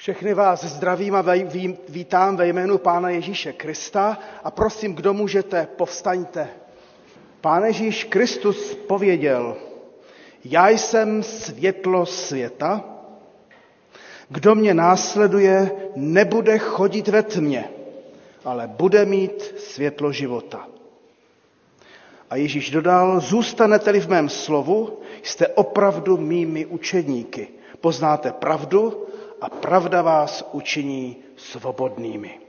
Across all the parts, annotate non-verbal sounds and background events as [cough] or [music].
Všechny vás zdravím a vítám ve jménu Pána Ježíše Krista a prosím, kdo můžete, povstaňte. Pán Ježíš Kristus pověděl, já jsem světlo světa, kdo mě následuje, nebude chodit ve tmě, ale bude mít světlo života. A Ježíš dodal, zůstanete-li v mém slovu, jste opravdu mými učedníky. Poznáte pravdu a pravda vás učiní svobodnými.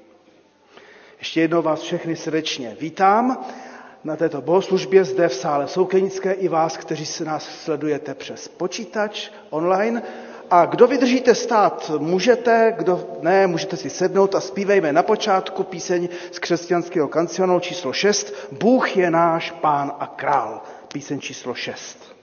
Ještě jednou vás všechny srdečně vítám na této bohoslužbě zde v sále Soukenické i vás, kteří se nás sledujete přes počítač online. A kdo vydržíte stát, můžete, kdo ne, můžete si sednout a zpívejme na počátku píseň z křesťanského kancionu číslo 6. Bůh je náš pán a král. Píseň číslo 6.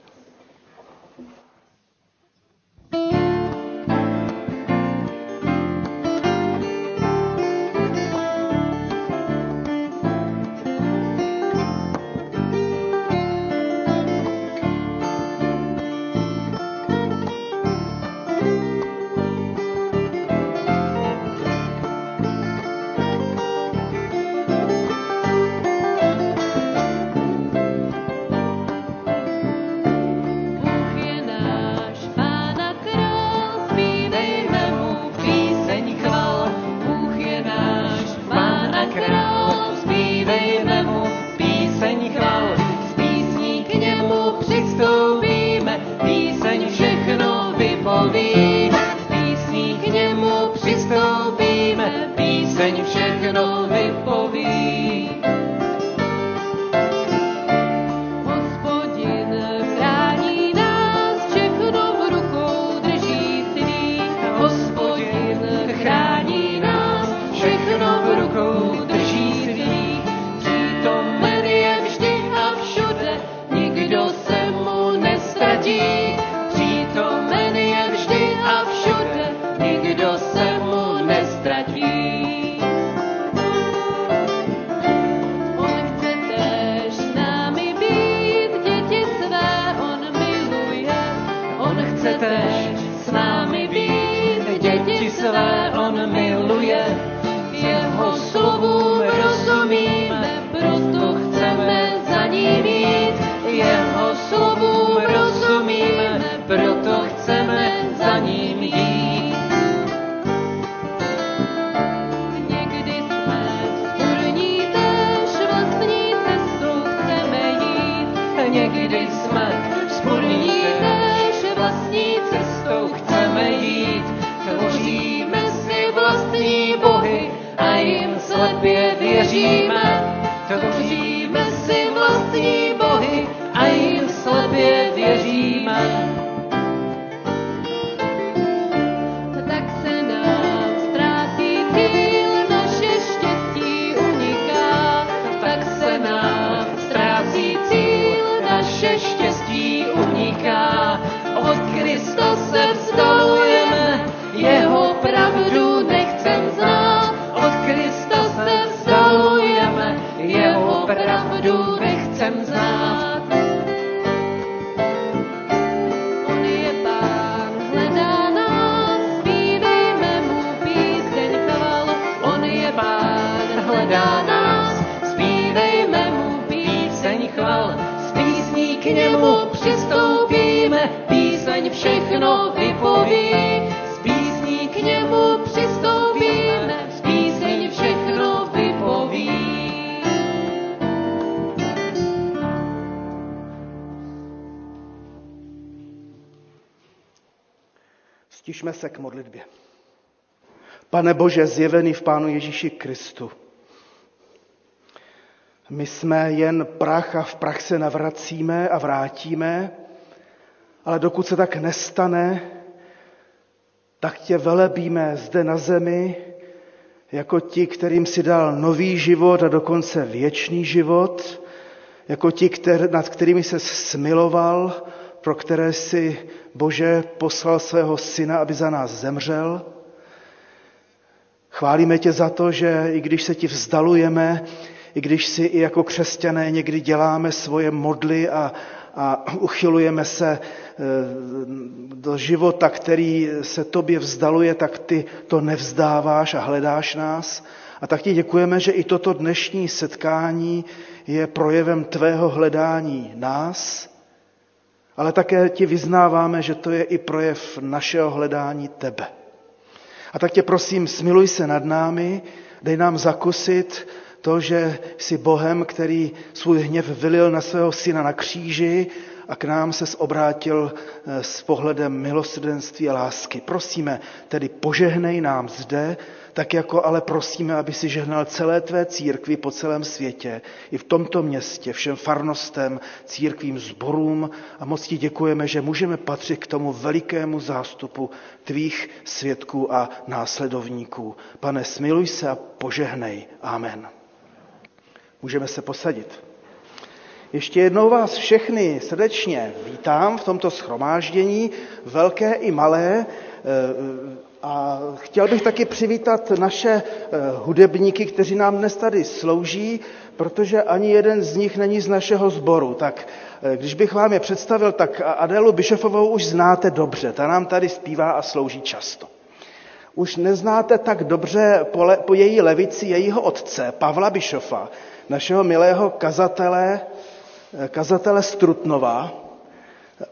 Pane Bože, zjevený v Pánu Ježíši Kristu, my jsme jen prach a v prach se navracíme a vrátíme, ale dokud se tak nestane, tak tě velebíme zde na zemi jako ti, kterým si dal nový život a dokonce věčný život, jako ti, nad kterými se smiloval, pro které si Bože poslal svého syna, aby za nás zemřel. Chválíme tě za to, že i když se ti vzdalujeme, i když si i jako křesťané někdy děláme svoje modly a, a uchylujeme se do života, který se tobě vzdaluje, tak ty to nevzdáváš a hledáš nás. A tak ti děkujeme, že i toto dnešní setkání je projevem tvého hledání nás, ale také ti vyznáváme, že to je i projev našeho hledání tebe. A tak tě prosím, smiluj se nad námi, dej nám zakusit to, že jsi Bohem, který svůj hněv vylil na svého syna na kříži a k nám se obrátil eh, s pohledem milosrdenství a lásky. Prosíme, tedy požehnej nám zde, tak jako ale prosíme, aby si žehnal celé tvé církvi po celém světě, i v tomto městě, všem farnostem, církvím, zborům a moc ti děkujeme, že můžeme patřit k tomu velikému zástupu tvých svědků a následovníků. Pane, smiluj se a požehnej. Amen. Můžeme se posadit. Ještě jednou vás všechny srdečně vítám v tomto schromáždění, velké i malé. Eh, a chtěl bych taky přivítat naše eh, hudebníky, kteří nám dnes tady slouží, protože ani jeden z nich není z našeho sboru. Tak eh, když bych vám je představil, tak Adélu Bišefovou už znáte dobře. Ta nám tady zpívá a slouží často. Už neznáte tak dobře po, le, po její levici jejího otce, Pavla Bišofa, našeho milého kazatele, kazatele Strutnova,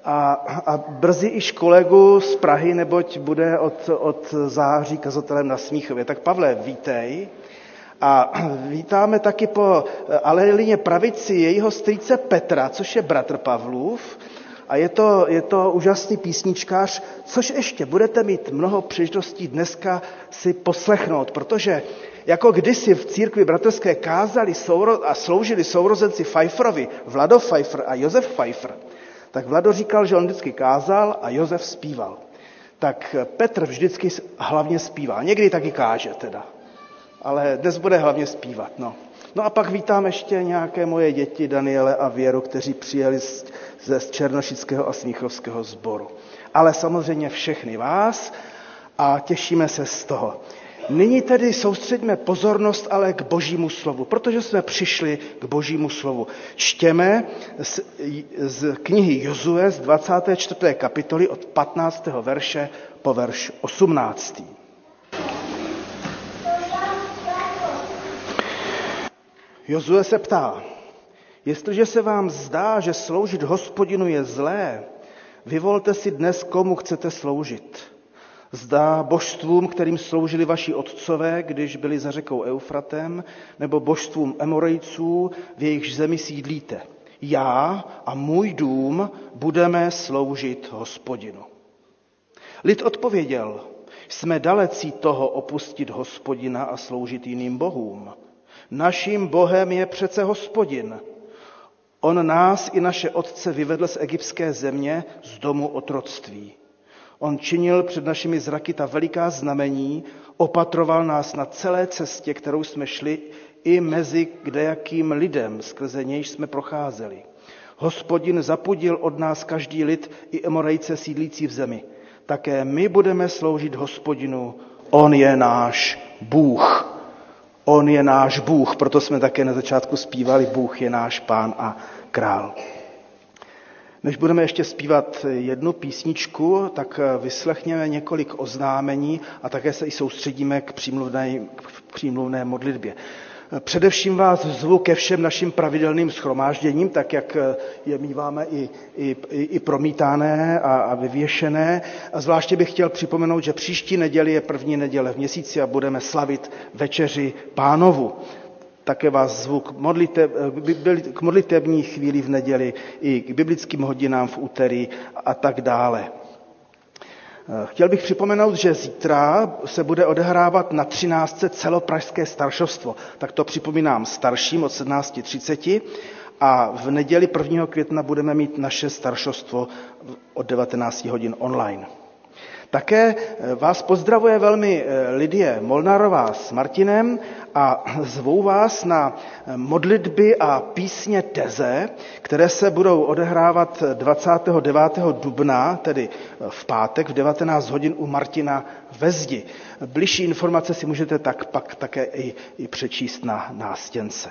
a, a brzy i kolegu z Prahy, neboť bude od, od září kazatelem na Smíchově. Tak Pavle, vítej. A vítáme taky po alelině pravici jejího strýce Petra, což je bratr Pavlův. A je to, je to úžasný písničkář, což ještě budete mít mnoho příležitostí dneska si poslechnout, protože jako kdysi v církvi bratrské kázali a sloužili sourozenci Pfeifferovi, Vlado Pfeiffer a Josef Pfeiffer, tak Vlado říkal, že on vždycky kázal a Josef zpíval. Tak Petr vždycky hlavně zpíval. Někdy taky káže teda. Ale dnes bude hlavně zpívat. No. No a pak vítám ještě nějaké moje děti, Daniele a Věru, kteří přijeli ze Černošického a Smíchovského sboru. Ale samozřejmě všechny vás a těšíme se z toho. Nyní tedy soustředíme pozornost ale k božímu slovu, protože jsme přišli k božímu slovu. Čtěme z, z knihy Jozue z 24. kapitoly od 15. verše po verš 18. Jozue se ptá, jestliže se vám zdá, že sloužit hospodinu je zlé, vyvolte si dnes, komu chcete sloužit Zdá božstvům, kterým sloužili vaši otcové, když byli za řekou Eufratem, nebo božstvům Emorejců, v jejich zemi sídlíte. Já a můj dům budeme sloužit hospodinu. Lid odpověděl, jsme dalecí toho opustit hospodina a sloužit jiným bohům. Naším bohem je přece hospodin. On nás i naše otce vyvedl z egyptské země, z domu otroctví. On činil před našimi zraky ta veliká znamení, opatroval nás na celé cestě, kterou jsme šli, i mezi kdejakým lidem, skrze nějž jsme procházeli. Hospodin zapudil od nás každý lid i emorejce sídlící v zemi. Také my budeme sloužit hospodinu. On je náš Bůh. On je náš Bůh, proto jsme také na začátku zpívali Bůh je náš pán a král. Než budeme ještě zpívat jednu písničku, tak vyslechněme několik oznámení a také se i soustředíme k přímluvné, k přímluvné modlitbě. Především vás zvu ke všem našim pravidelným schromážděním, tak jak je míváme i, i, i promítané a, a vyvěšené. A zvláště bych chtěl připomenout, že příští neděli je první neděle v měsíci a budeme slavit večeři pánovu. Také vás zvu k, modlite, k modlitební chvíli v neděli i k biblickým hodinám v úterý a tak dále. Chtěl bych připomenout, že zítra se bude odehrávat na 13. celopražské staršovstvo. Tak to připomínám starším od 17.30 a v neděli 1. května budeme mít naše staršovstvo od 19 hodin online. Také eh, vás pozdravuje velmi eh, Lidie Molnárová s Martinem a [clears throat] zvou vás na eh, modlitby a písně teze, které se budou odehrávat 29. dubna, tedy v pátek v 19 hodin u Martina ve Zdi. Bližší informace si můžete tak pak také i, i přečíst na nástěnce.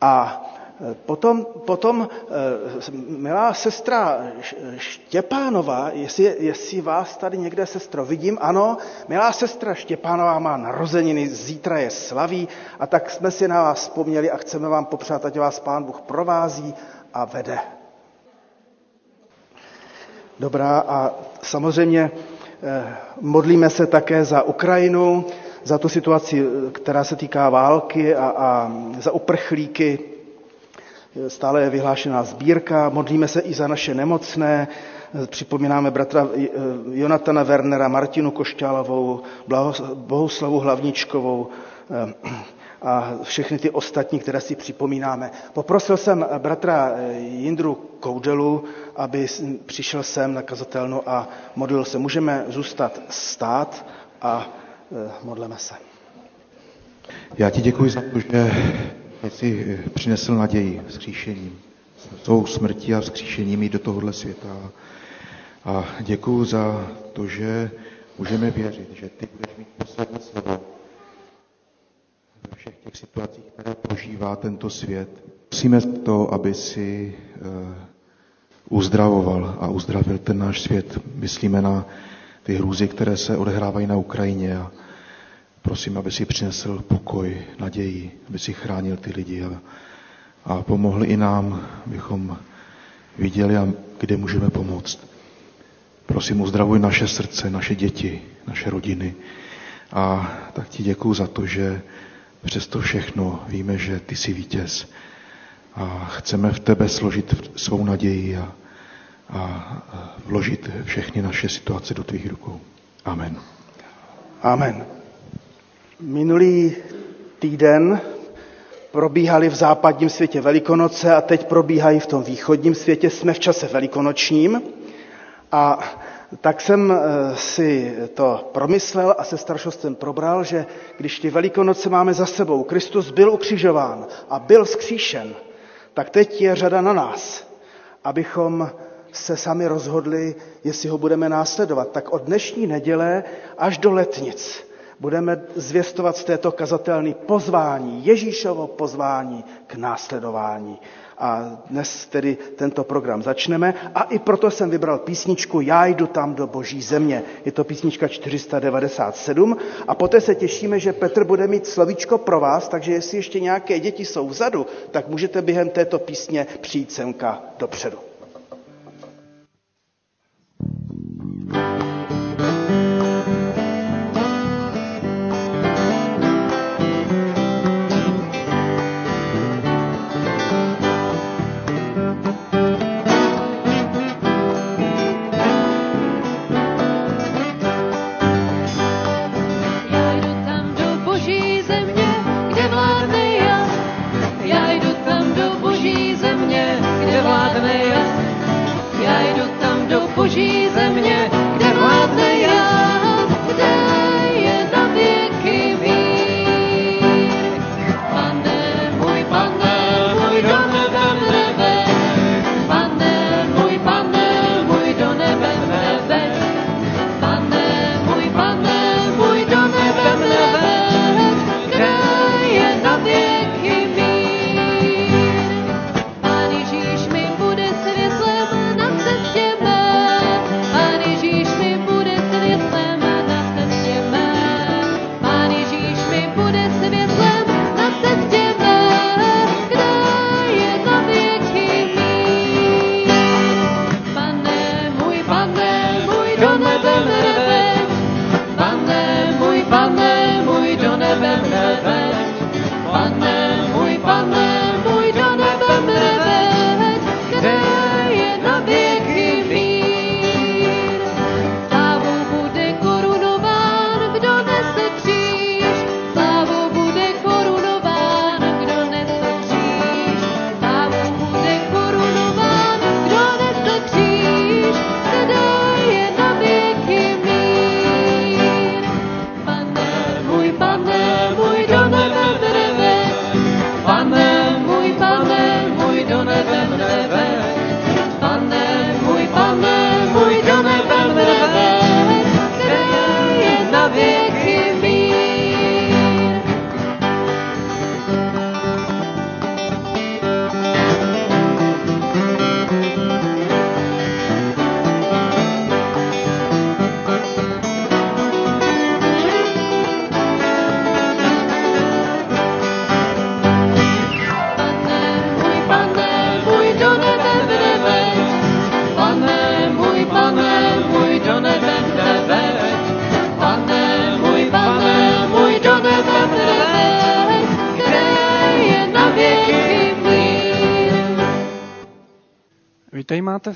A Potom, potom milá sestra Štěpánová, jestli, jestli vás tady někde, sestro, vidím, ano, milá sestra Štěpánová má narozeniny, zítra je slaví a tak jsme si na vás vzpomněli a chceme vám popřát, ať vás Pán Bůh provází a vede. Dobrá a samozřejmě eh, modlíme se také za Ukrajinu, za tu situaci, která se týká války a, a za uprchlíky. Stále je vyhlášená sbírka, modlíme se i za naše nemocné, připomínáme bratra eh, Jonatana Wernera, Martinu Košťálovou, Bohuslavu Hlavničkovou, eh, a všechny ty ostatní, které si připomínáme. Poprosil jsem bratra Jindru Koudelu, aby přišel sem na kazatelnu a modlil se. Můžeme zůstat stát a modleme se. Já ti děkuji za to, že jsi přinesl naději vzkříšením. Svou smrtí a vzkříšením jít do tohohle světa. A děkuji za to, že můžeme věřit, že ty budeš mít poslední slovo ve všech těch situacích, které prožívá tento svět. Musíme to, aby si uh, uzdravoval a uzdravil ten náš svět. Myslíme na ty hrůzy, které se odehrávají na Ukrajině a prosím, aby si přinesl pokoj, naději, aby si chránil ty lidi a, a pomohl i nám, abychom viděli, kde můžeme pomoct. Prosím, uzdravuj naše srdce, naše děti, naše rodiny. A tak ti děkuju za to, že Přesto všechno víme, že ty jsi vítěz a chceme v tebe složit svou naději a, a vložit všechny naše situace do tvých rukou. Amen. Amen. Minulý týden probíhaly v západním světě Velikonoce a teď probíhají v tom východním světě. Jsme v čase velikonočním a tak jsem eh, si to promyslel a se staršostem probral, že když ty velikonoce máme za sebou, Kristus byl ukřižován a byl vzkříšen, tak teď je řada na nás, abychom se sami rozhodli, jestli ho budeme následovat. Tak od dnešní neděle až do letnic budeme zvěstovat z této kazatelny pozvání, Ježíšovo pozvání k následování. A dnes tedy tento program začneme a i proto jsem vybral písničku Já jdu tam do boží země. Je to písnička 497 a poté se těšíme, že Petr bude mít slovíčko pro vás, takže jestli ještě nějaké děti jsou vzadu, tak můžete během této písně přijít semka dopředu.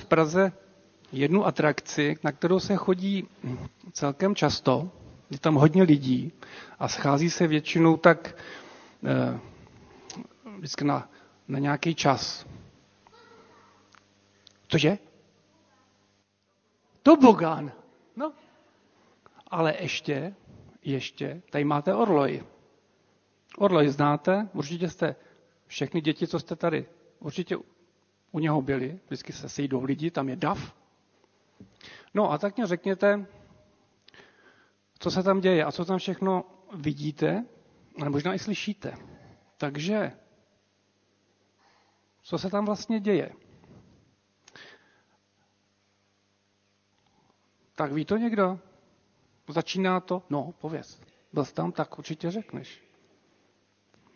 Praze jednu atrakci, na kterou se chodí celkem často. Je tam hodně lidí a schází se většinou tak eh, vždycky na, na nějaký čas. Cože? Tobogán. No. Ale ještě, ještě, tady máte orloj. Orloj znáte, určitě jste, všechny děti, co jste tady, určitě u něho byli, vždycky se sejdou lidi, tam je dav. No a tak mě řekněte, co se tam děje a co tam všechno vidíte, ale možná i slyšíte. Takže, co se tam vlastně děje? Tak ví to někdo? Začíná to? No, pověz. Byl jsi tam, tak určitě řekneš.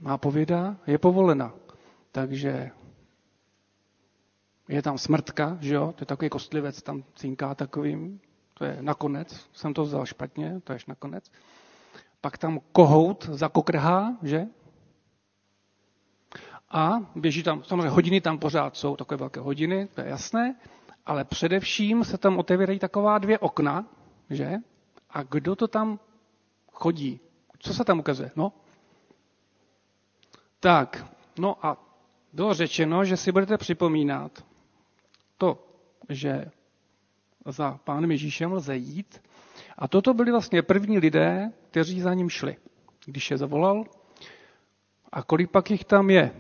Má pověda je povolena. Takže je tam smrtka, že jo? To je takový kostlivec, tam cinká takovým. To je nakonec. Jsem to vzal špatně, to je nakonec. Pak tam kohout zakokrhá, že? A běží tam, samozřejmě hodiny tam pořád jsou, takové velké hodiny, to je jasné, ale především se tam otevírají taková dvě okna, že? A kdo to tam chodí? Co se tam ukazuje? No? Tak, no a bylo řečeno, že si budete připomínat to, že za pánem Ježíšem lze jít. A toto byli vlastně první lidé, kteří za ním šli, když je zavolal. A kolik pak jich tam je?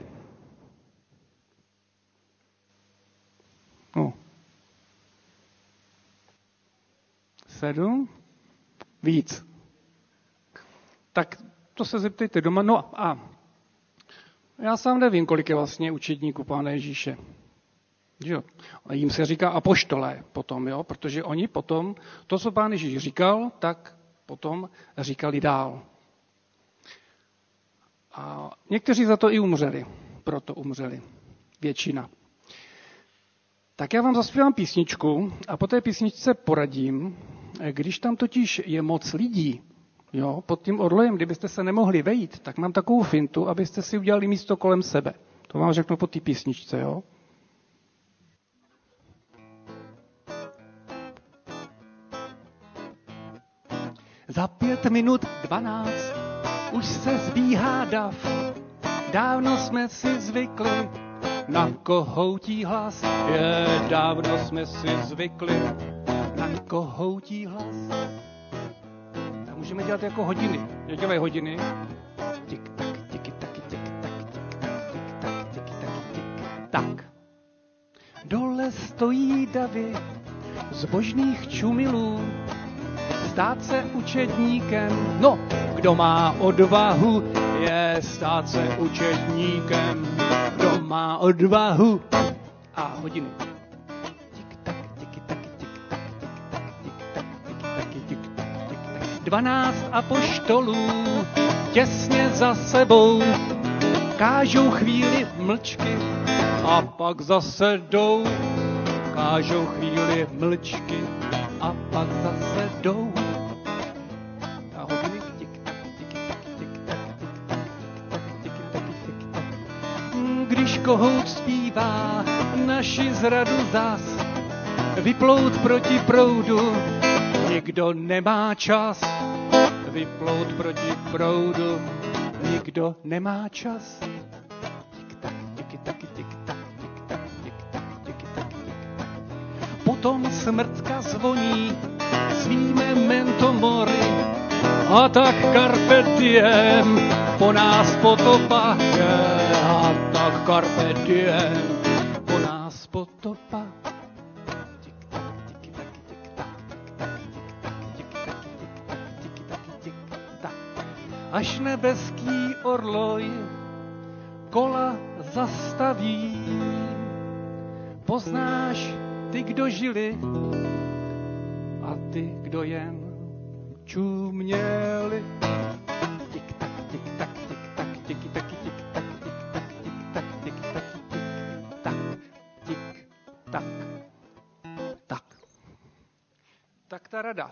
No. Sedm? Víc. Tak to se zeptejte doma. No a já sám nevím, kolik je vlastně učedníků Pána Ježíše. Jo. A jim se říká apoštolé potom, jo? protože oni potom, to, co Pán Ježíš říkal, tak potom říkali dál. A někteří za to i umřeli, proto umřeli. Většina. Tak já vám zaspívám písničku a po té písničce poradím, když tam totiž je moc lidí, jo, pod tím orlojem, kdybyste se nemohli vejít, tak mám takovou fintu, abyste si udělali místo kolem sebe. To vám řeknu po té písničce, jo. Za pět minut dvanáct už se zbíhá dav. Dávno jsme si zvykli na kohoutí hlas. Je, dávno jsme si zvykli na kohoutí hlas. Tak můžeme dělat jako hodiny. Dělají hodiny. Tik tak, tik tak, tik tak, tik tak, tik tak, tik tak, tik tak. Dole stojí davy zbožných čumilů stát se učedníkem. No, kdo má odvahu, je stát se učedníkem. Kdo má odvahu a hodiny. Dvanáct apoštolů těsně za sebou kážou chvíli mlčky a pak zase jdou. Kážou chvíli mlčky a pak zase jdou. Kohout zpívá naši zradu zas, vyplout proti proudu, nikdo nemá čas. Vyplout proti proudu, nikdo nemá čas. Potom smrtka zvoní svými mentomory a tak carpe diem po nás potopa a carpe diem po nás potopa. Až nebeský orloj kola zastaví, poznáš ty, kdo žili a ty, kdo jen čuměli. Rada.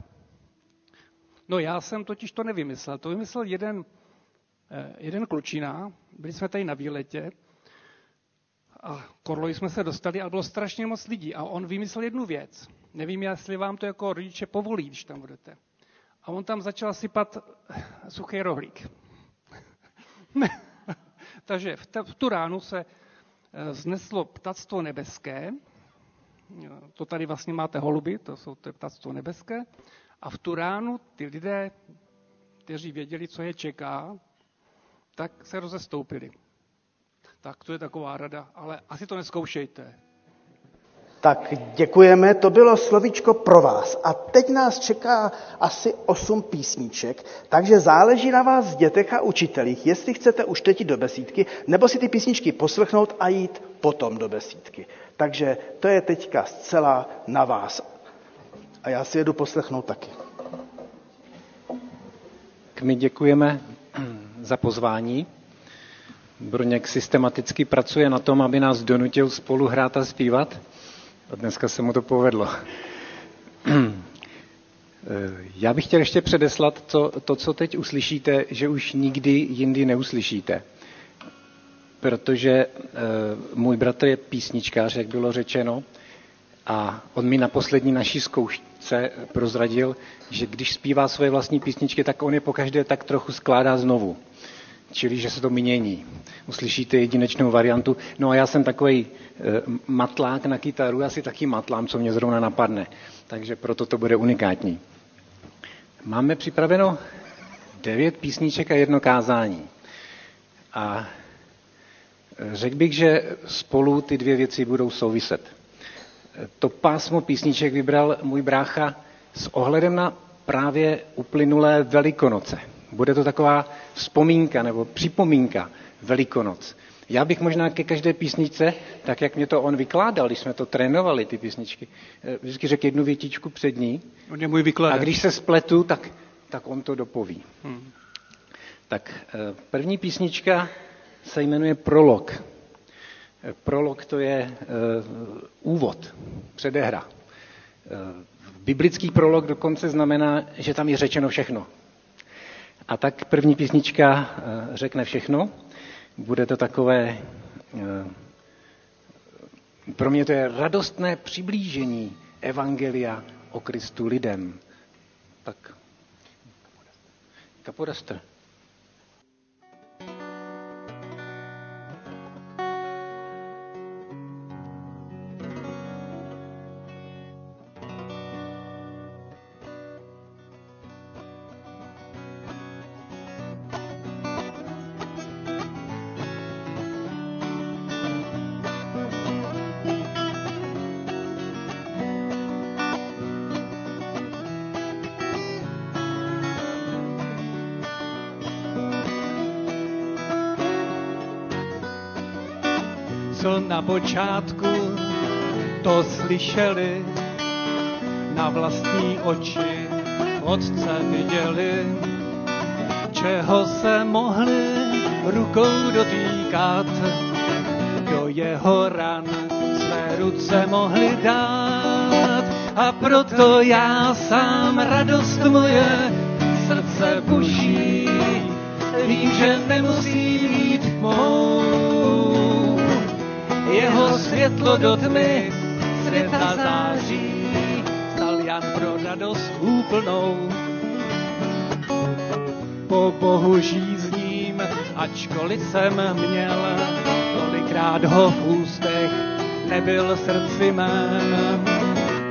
No já jsem totiž to nevymyslel. To vymyslel jeden, jeden klučina. Byli jsme tady na výletě a Korloji jsme se dostali, ale bylo strašně moc lidí. A on vymyslel jednu věc. Nevím, jestli vám to jako rodiče povolí, když tam budete. A on tam začal sypat suchý rohlík. [laughs] Takže v, v tu ránu se eh, zneslo ptactvo nebeské, to tady vlastně máte holuby, to jsou to ptactvo nebeské, a v tu ránu ty lidé, kteří věděli, co je čeká, tak se rozestoupili. Tak to je taková rada, ale asi to neskoušejte. Tak děkujeme, to bylo slovíčko pro vás. A teď nás čeká asi osm písniček, takže záleží na vás, dětech a učitelích, jestli chcete už teď do besídky, nebo si ty písničky poslechnout a jít potom do besídky. Takže to je teďka zcela na vás. A já si jedu poslechnout taky. My děkujeme za pozvání. Broněk systematicky pracuje na tom, aby nás donutil spolu hrát a zpívat. A dneska se mu to povedlo. [clears throat] Já bych chtěl ještě předeslat to, to, co teď uslyšíte, že už nikdy jindy neuslyšíte. Protože e, můj bratr je písničkář, jak bylo řečeno, a on mi na poslední naší zkoušce prozradil, že když zpívá svoje vlastní písničky, tak on je pokaždé tak trochu skládá znovu čili že se to mění. Uslyšíte jedinečnou variantu. No a já jsem takový e, matlák na kytaru, asi taky matlám, co mě zrovna napadne. Takže proto to bude unikátní. Máme připraveno devět písniček a jedno kázání. A řekl bych, že spolu ty dvě věci budou souviset. To pásmo písniček vybral můj brácha s ohledem na právě uplynulé velikonoce. Bude to taková vzpomínka nebo připomínka Velikonoc. Já bych možná ke každé písničce, tak jak mě to on vykládal, když jsme to trénovali, ty písničky, eh, vždycky řekl jednu větičku před ní. On je můj vykladač. A když se spletu, tak, tak on to dopoví. Hmm. Tak eh, první písnička se jmenuje Prolog. Eh, prolog to je úvod, předehra. Biblický prolog dokonce znamená, že tam je řečeno všechno. A tak první písnička eh, řekne všechno. Bude to takové, eh, pro mě to je radostné přiblížení Evangelia o Kristu lidem. Tak, kapodastr. Počátku to slyšeli, na vlastní oči. Otce viděli, čeho se mohli rukou dotýkat, do jeho ran své ruce mohli dát. A proto já sám radost moje srdce buší, vím, že nemusí být mou jeho světlo do tmy světa září, stal Jan pro radost úplnou. Po Bohu žízním, ačkoliv jsem měl, tolikrát ho v ústech nebyl srdci mém.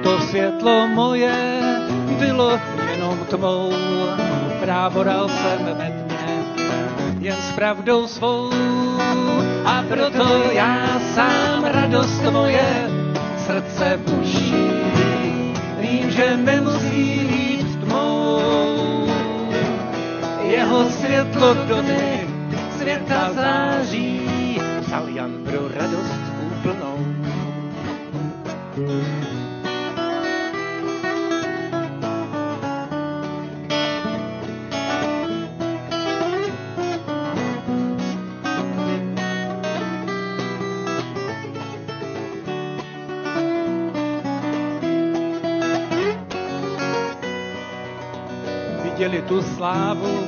To světlo moje bylo jenom tmou, právoral jsem tmě, jen s pravdou svou. A proto já sám radost moje srdce buší. Vím, že nemusí být tmou, jeho světlo do dny světa září, tu slávu,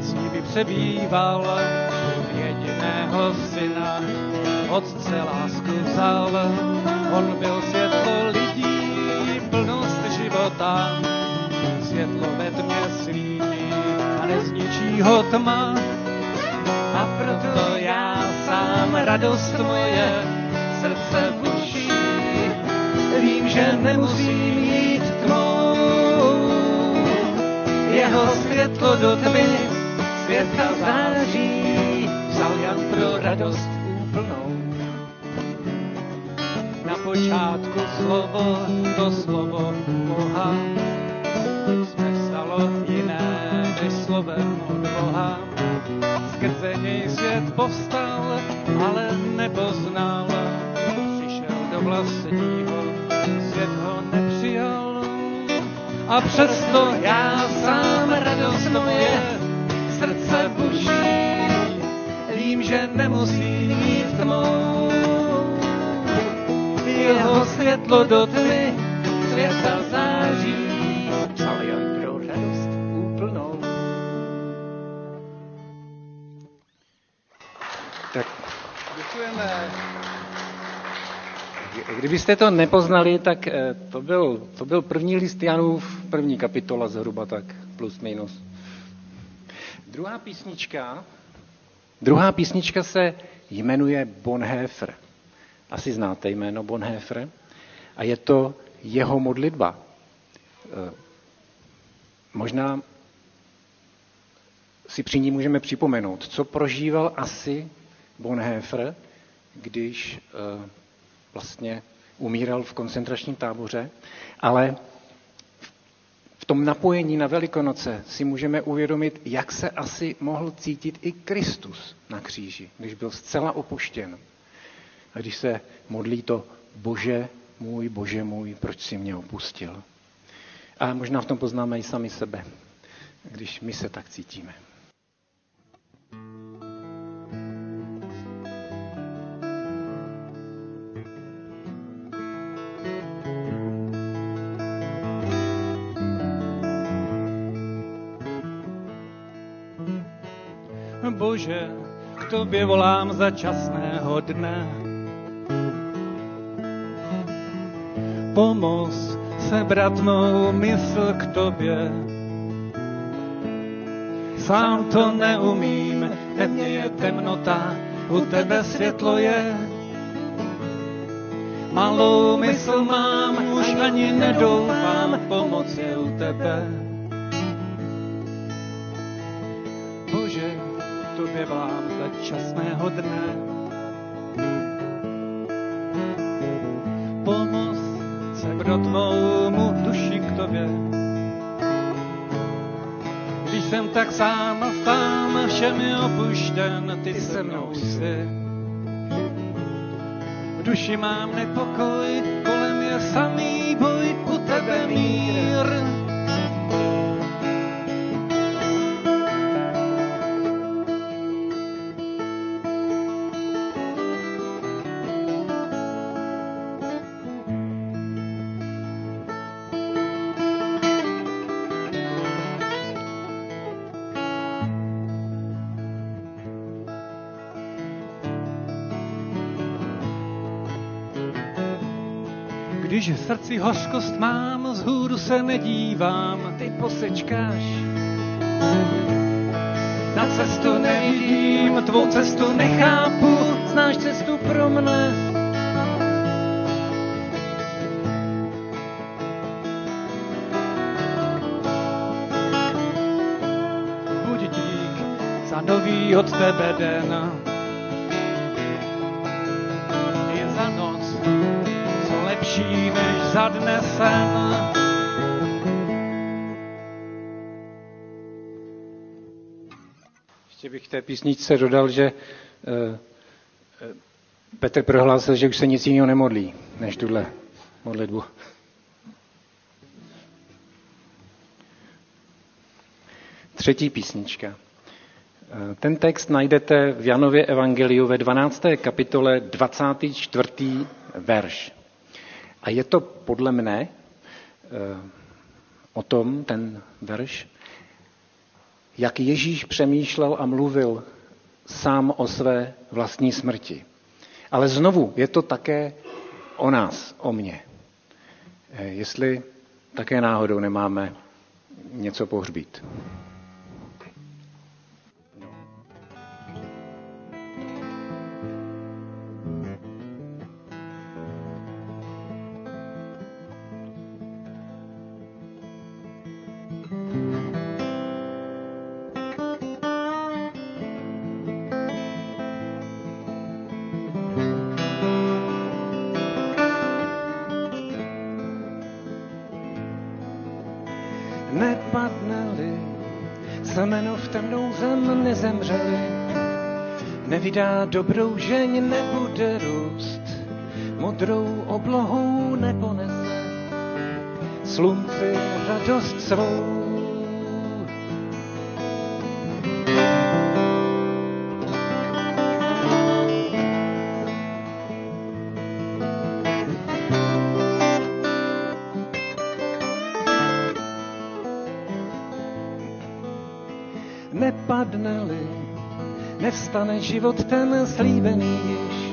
s nimi přebýval jediného syna. otce lásku vzal. On byl světlo lidí, plnost života, světlo ve tmě svítí a nezničí ho tma. A proto já sám radost moje srdce buší, vím, že nemusím Jeho světlo do tmy světa září, vzal Jan pro radost úplnou. Na počátku slovo, to slovo Boha, jsme stalo jiné než slovem od Boha. Skrze něj svět povstal, ale nepoznal. Přišel do vlastního, svět ho nepřijal. A přesto já nemusím jít tmou. Jeho světlo do tmy světa září. Psal Jan pro radost úplnou. Tak Děkujeme. kdybyste to nepoznali, tak eh, to byl, to byl první list Janův, první kapitola zhruba tak, plus minus. Druhá písnička, druhá písnička se jmenuje Bonhoeffer. Asi znáte jméno Bonhoeffer. A je to jeho modlitba. Eh, Možná si při ní můžeme připomenout, co prožíval asi Bonhoeffer, když eh, vlastně umíral v koncentračním táboře, ale tom napojení na Velikonoce si můžeme uvědomit, jak se asi mohl cítit i Kristus na kříži, když byl zcela opuštěn. A když se modlí to Bože můj, Bože můj, proč si mě opustil? A možná v tom poznáme i sami sebe, když my se tak cítíme. Bože, k tobě volám za časného dne. Pomoz sebrat mou mysl k tobě. Sám to neumím, ve mně je temnota, u tebe světlo je. Malou mysl mám, už ani nedoufám, pomoc je u tebe. Časného dne. Pomoz se mu duši k tobě. Když jsem tak sám a sám, všemi opuštěn, ty se mnou jsi. V duši mám nepokoj, kolem je samý boj, u tebe mír. Když v srdci hořkost mám, z hůru se nedívám, ty posečkáš. Na cestu nevidím, tvou cestu nechápu, znáš cestu pro mne. Buď dík za nový od tebe den. Lepší než za dne sen. Ještě bych k té písničce dodal, že eh, eh, Petr prohlásil, že už se nic jiného nemodlí, než tuhle modlitbu. Třetí písnička. Eh, Ten text najdete v Janově evangeliu ve 12. kapitole 24. verš. A je to podle mne eh, o tom, ten verš, jak Ježíš přemýšlel a mluvil sám o své vlastní smrti. Ale znovu, je to také o nás, o mně. Eh, jestli také náhodou nemáme něco pohřbít. Dobrou žeň, nebude růst, modrou oblohou neponese slunci radost svou. Nevstane život ten slíbený již,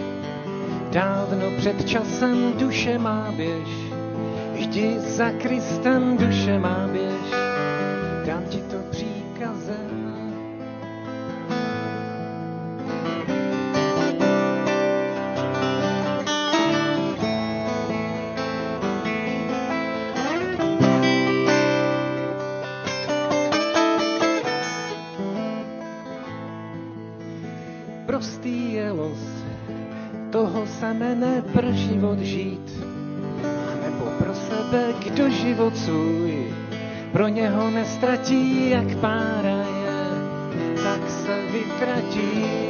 dávno před časem duše má běž. Jdi za Kristem, duše má běž, život žít, nebo pro sebe, kdo život svůj pro něho nestratí, jak pára je, tak se vytratí.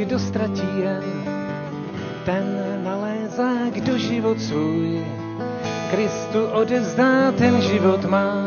Kdo ztratí jen, ten nalézá, kdo život svůj. Kristu odevzdá, ten život má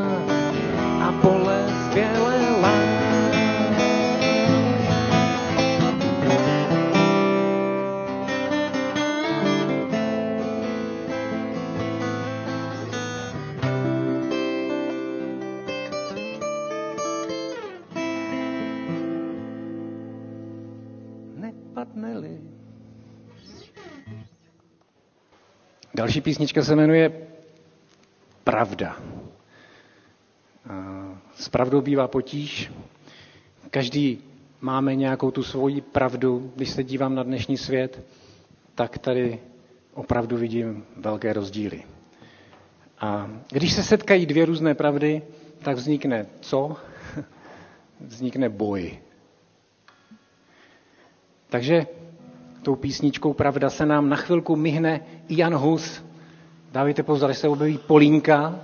písnička se jmenuje Pravda. S pravdou bývá potíž. Každý máme nějakou tu svoji pravdu. Když se dívám na dnešní svět, tak tady opravdu vidím velké rozdíly. A když se setkají dvě různé pravdy, tak vznikne co? [laughs] Vznikne boj. Takže tou písničkou Pravda se nám na chvilku myhne Jan Hus. Dávejte pozor, až se objeví Polínka,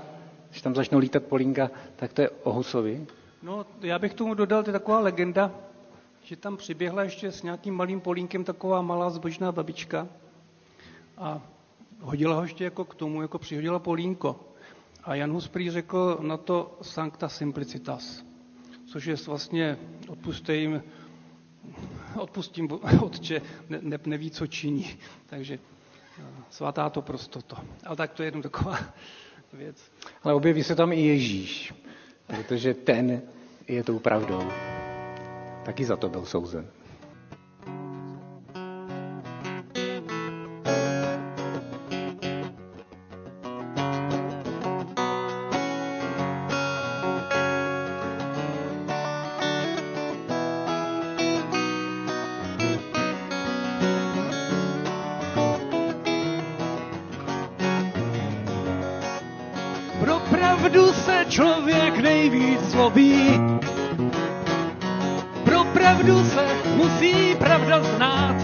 když tam začnou lítat Polínka, tak to je o Husovi. No, já bych tomu dodal, to je taková legenda, že tam přiběhla ještě s nějakým malým Polínkem taková malá zbožná babička a hodila ho ještě jako k tomu, jako přihodila Polínko. A Jan Hus prý řekl na to Sancta Simplicitas, což je vlastně, odpuste jim, odpustím [laughs] otče, ne, ne, neví, co činí. Takže svatá to prostoto. Ale tak to je jenom taková [laughs] věc. Ale objeví se tam i Ježíš, protože ten je tou pravdou. Taky za to byl souzen. Zlobí. Pro pravdu se musí pravda znát.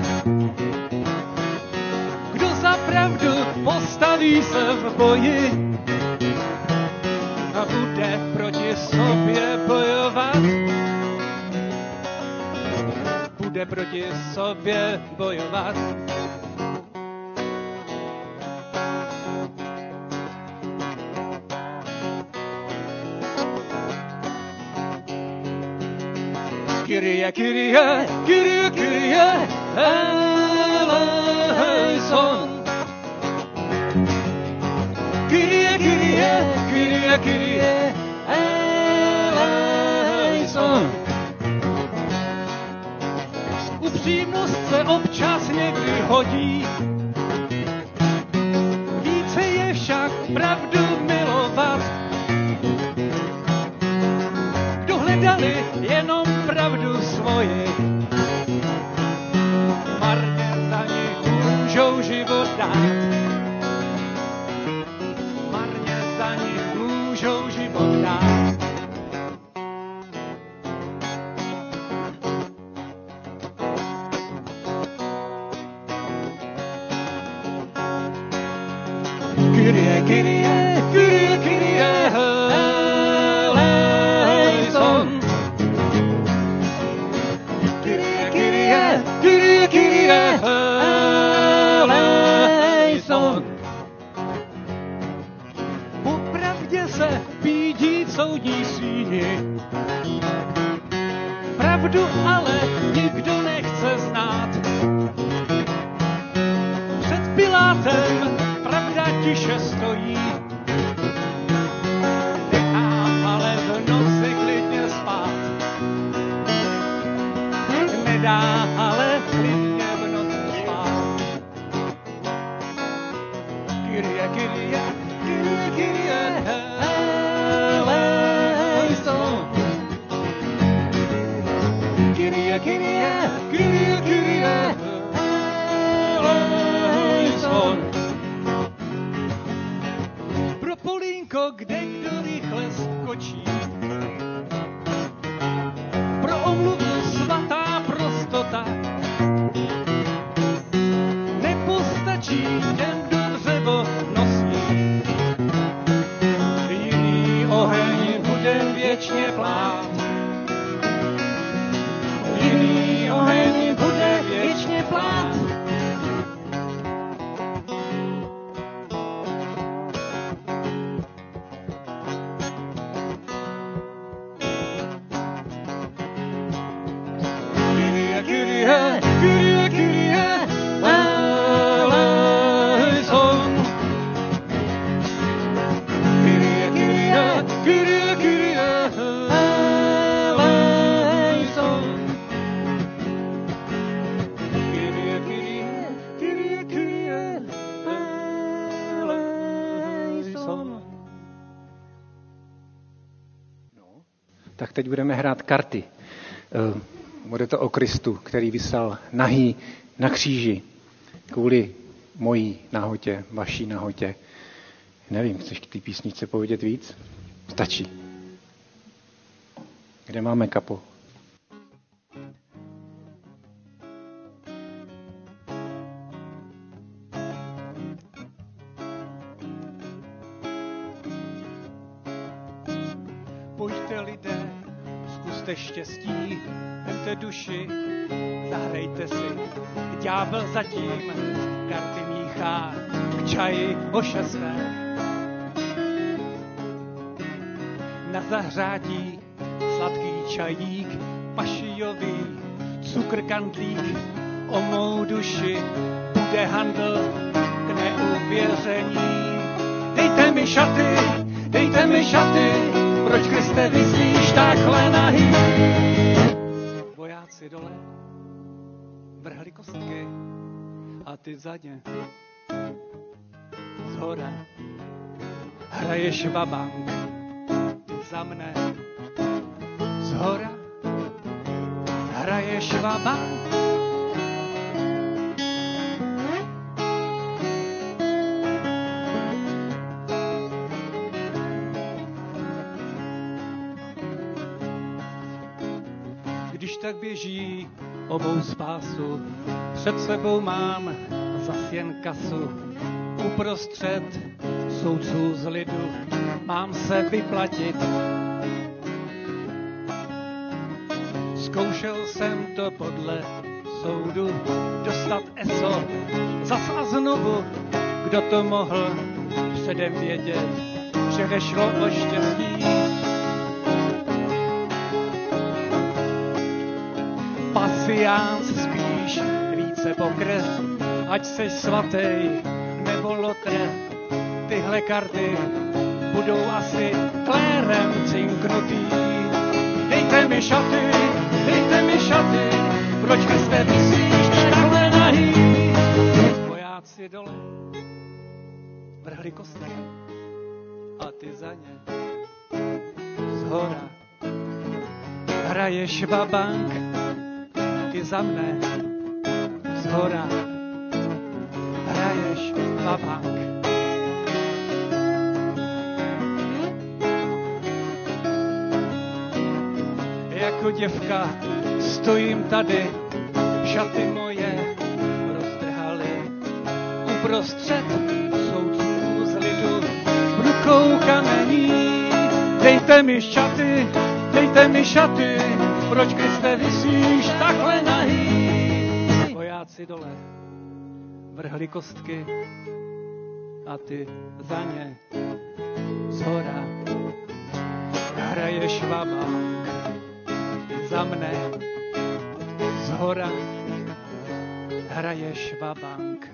Kdo za pravdu postaví se v boji a bude proti sobě bojovat. Bude proti sobě bojovat. Kyrie, Kyrie, Kyrie, Kyrie, eleison. Kyrie, Kyrie, Kyrie, Kyrie, eleison. Upřímnost se občas někdy hodí, Kyrie, Kyrie, Kyrie, Kyrie, eleison. Pro Polínko, kde kdo rychle skočí. Teď budeme hrát karty. Eh, Bude to o Kristu, který vysel nahý na kříži kvůli mojí nahotě, vaší nahotě. Nevím, chceš k té písničce povědět víc? Stačí. Kde máme kapo? Štěstí, vemte duši, zahrajte si. Ďábel zatím karty míchá k čaji o šesté. Na zahřátí sladký čajík, pašijový cukr kandlík, o mou duši bude handl k neuvěření. Dejte mi šaty, dejte mi šaty, proč Kriste vyslíš takhle nahý? Vojáci dole vrhli kostky a ty za ně zhora hraješ vabank, ty za mne zhora hraješ vabank. Když tak běží obou spásu, před sebou mám zas jen kasu. Uprostřed soudců z lidu mám se vyplatit. Zkoušel jsem to podle soudu dostat ESO zas a znovu. Kdo to mohl předem vědět, že nešlo o štěstí. Pastoriánc spíš více pokre, ať seš svatý nebo lotre. Tyhle karty budou asi klérem cinknutý. Dejte mi šaty, dejte mi šaty, proč jste vysíš takhle nahý? Vojáci dole vrhli kostek a ty za ně zhora hraješ babank, za mne zhora hraješ babank. Jako děvka stojím tady, šaty moje roztrhaly uprostřed soudců z lidu rukou kamení. Dejte mi šaty, dejte mi šaty, proč Kriste vysíš takhle nahý? Vojáci dole vrhli kostky a ty za ně zhora hraješ vabák. Ty za mne zhora hraješ vabank.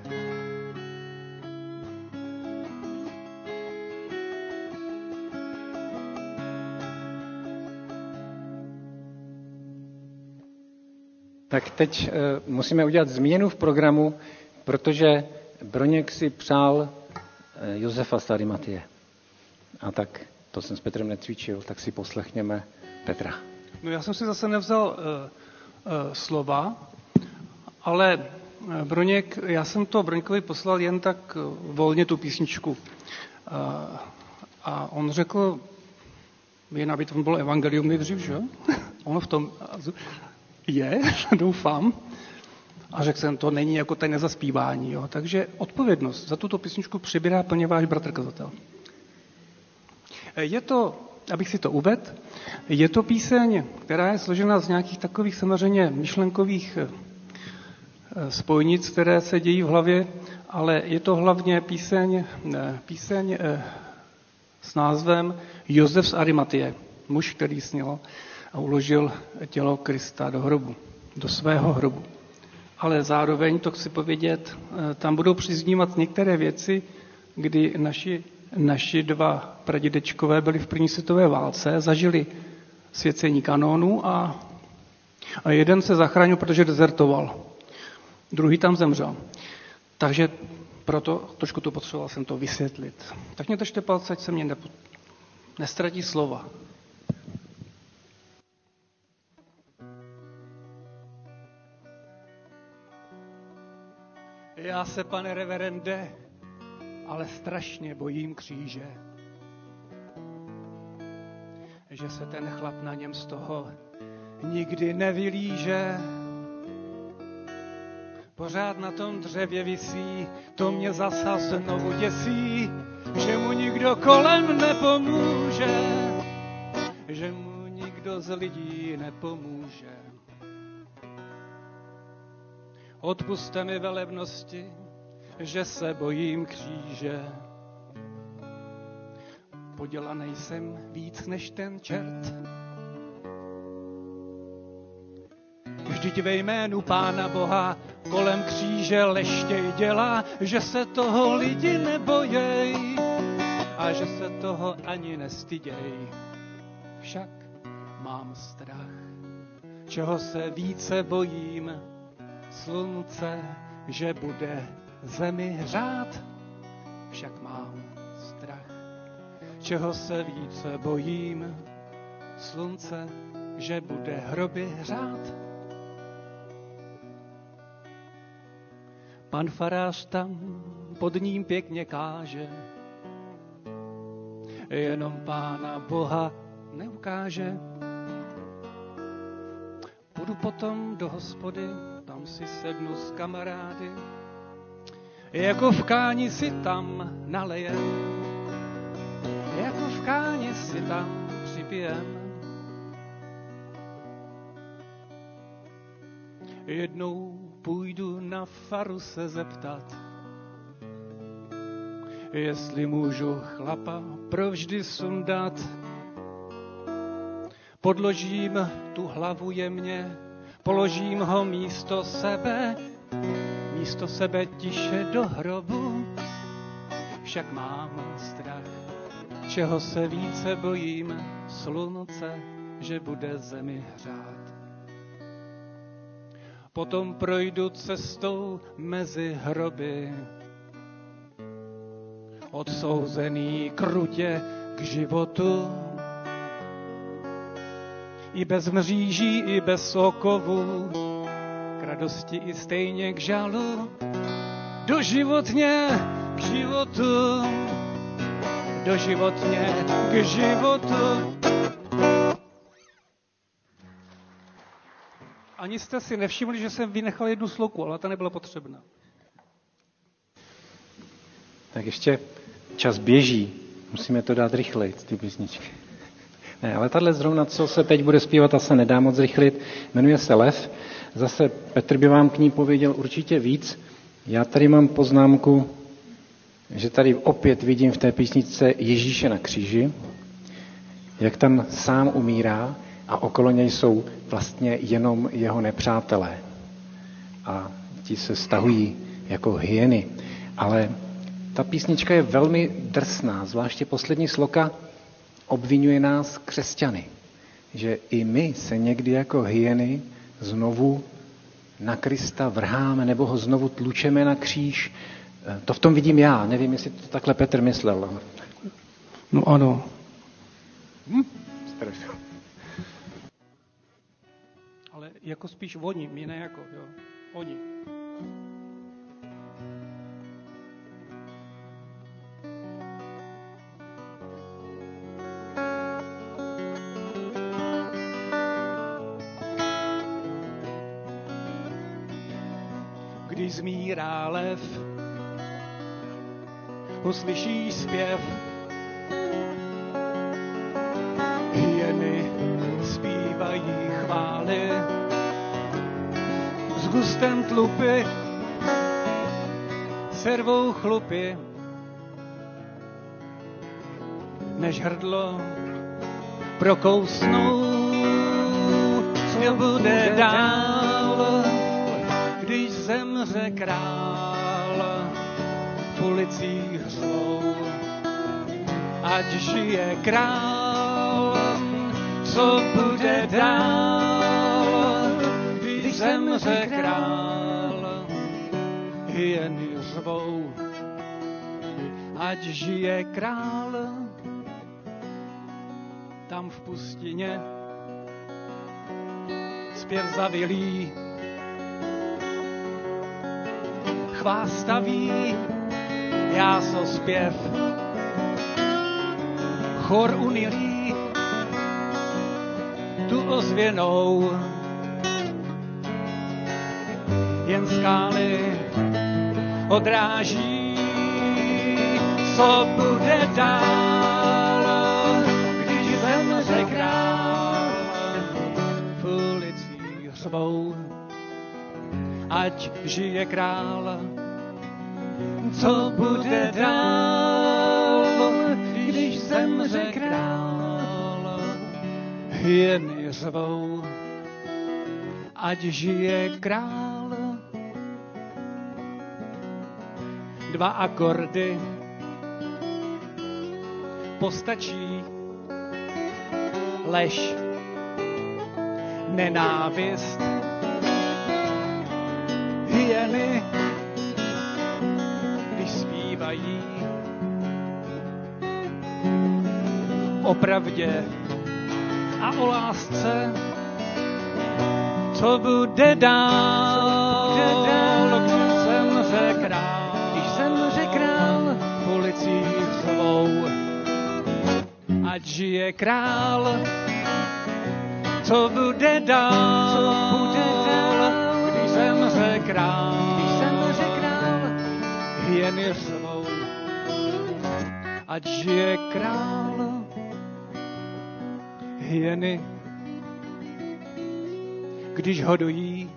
Tak teď uh, musíme udělat změnu v programu, protože Broněk si přál uh, Josefa Starimatie. A tak to jsem s Petrem necvičil, tak si poslechněme Petra. No já jsem si zase nevzal uh, uh, slova, ale Broněk, já jsem to Broňkovi poslal jen tak volně tu písničku. Uh, a on řekl, jen aby to bylo evangelium nejdřív, že? [laughs] ono v tom je, [laughs] doufám. A řekl jsem, to není jako tady nezaspívání. Jo. Takže odpovědnost za tuto písničku přibírá plně váš bratr kazatel. Je to, abych si to uvedl, je to píseň, která je složena z nějakých takových samozřejmě myšlenkových eh, spojnic, které se dějí v hlavě, ale je to hlavně píseň, eh, píseň eh, s názvem Josef z Arimatie, muž, který sněl a uložil tělo Krista do hrobu, do svého hrobu. Ale zároveň, to chci povědět, eh, tam budou přiznívat některé věci, kdy naši, naši dva pradědečkové byli v první světové válce, zažili svěcení kanónu a, a jeden se zachránil, protože dezertoval. Druhý tam zemřel. Takže proto trošku to potřeboval jsem to vysvětlit. Tak mě držte palce, ať se mě nepo, nestratí slova. Já se, pane reverende, ale strašně bojím kříže. Že se ten chlap na něm z toho nikdy nevylíže. Pořád na tom dřevě visí, to mě zasa znovu děsí, že mu nikdo kolem nepomůže, že mu nikdo z lidí nepomůže. Odpuste mi velebnosti, že se bojím kříže. Podělanej jsem víc než ten čert. Vždyť ve jménu Pána Boha kolem kříže leštěj dělá, že se toho lidi nebojej a že se toho ani nestyděj. Však mám strach, čeho se více bojím, slunce, že bude zemi hřát, však mám strach. Čeho se více bojím, slunce, že bude hroby hřát. Pan farář tam pod ním pěkně káže, jenom pána Boha neukáže. Půjdu potom do hospody, tam si sednu s kamarády, jako v káni si tam nalejem, jako v káni si tam připijem. Jednou půjdu na faru se zeptat, jestli můžu chlapa provždy sundat. Podložím tu hlavu jemně Položím ho místo sebe, místo sebe tiše do hrobu, však mám strach, čeho se více bojím, slunce, že bude zemi hřát. Potom projdu cestou mezi hroby, odsouzený krutě k životu. I bez mříží, i bez okovů, k radosti i stejně k žalu, doživotně k životu, doživotně k životu. Ani jste si nevšimli, že jsem vynechal jednu sloku, ale ta nebyla potřebná. Tak ještě čas běží. Musíme to dát rychleji, ty písničky. Ne, ale tahle zrovna, co se teď bude zpívat, a se nedá moc rychlit, jmenuje se Lev. Zase Petr by vám k ní pověděl určitě víc. Já tady mám poznámku, že tady opět vidím v té písničce Ježíše na kříži, jak tam sám umírá a okolo něj jsou vlastně jenom jeho nepřátelé. A ti se stahují jako hyeny. Ale ta písnička je velmi drsná, zvláště poslední sloka obvinuje nás křesťany, že i my se někdy jako hyeny znovu na Krista vrháme nebo ho znovu tlučeme na kříž. To v tom vidím já, nevím, jestli to takhle Petr myslel. No ano. Hm? Ale jako spíš oni, my ne jako, jo. Oni. Zmírá lev, uslyší zpěv. Hyeny zpívají chvály. S gustem tlupy, servou chlupy, než hrdlo prokousnou, co bude dál zemře král v ulicích řvou. Ať žije král, co bude dál, když zemře král, jen řvou. Ať žije král, tam v pustině zpěv zavilí chvástaví jáso zpěv. Chor unilý tu ozvěnou jen skály odráží, co bude dál, když zemře král v ulicích řvou ať žije král. Co bude dál, když zemře král? Hyeny řvou, ať žije král. Dva akordy postačí lež, nenávist, hyeny, o pravdě a o lásce, co bude dál, když zemře král, když zemře král. V ulicích svou. Ať žije král, co bude dál, co bude dál zemře král, když zemře král, hyeny řvou, ať žije král, hyeny, když ho dojí.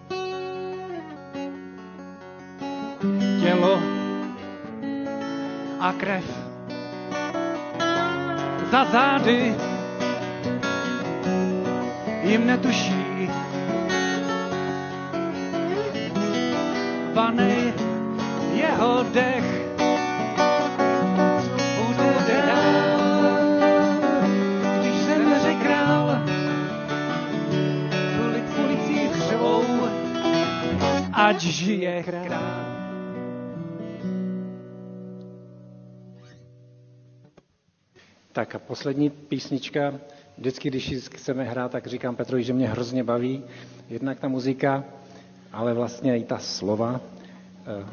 Tělo a krev za zády jim netuší. Vanej jeho dech ať žije král. Tak a poslední písnička, vždycky, když ji chceme hrát, tak říkám Petrovi, že mě hrozně baví. Jednak ta muzika, ale vlastně i ta slova. Eh,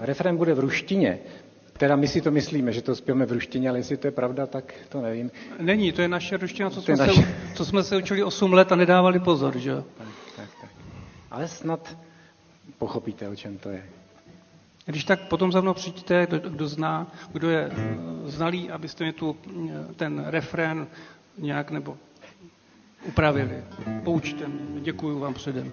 refrén bude v ruštině, Teda my si to myslíme, že to zpěváme v ruštině, ale jestli to je pravda, tak to nevím. Není, to je naše ruština, co, jsme, naše... Se, co jsme se učili 8 let a nedávali pozor, že Tak, tak, tak. Ale snad pochopíte, o čem to je. Když tak potom za mnou přijďte, kdo, kdo zná, kdo je eh, znalý, abyste mi tu eh, ten refrén nějak nebo upravili. Poučte mě. Děkuji vám předem.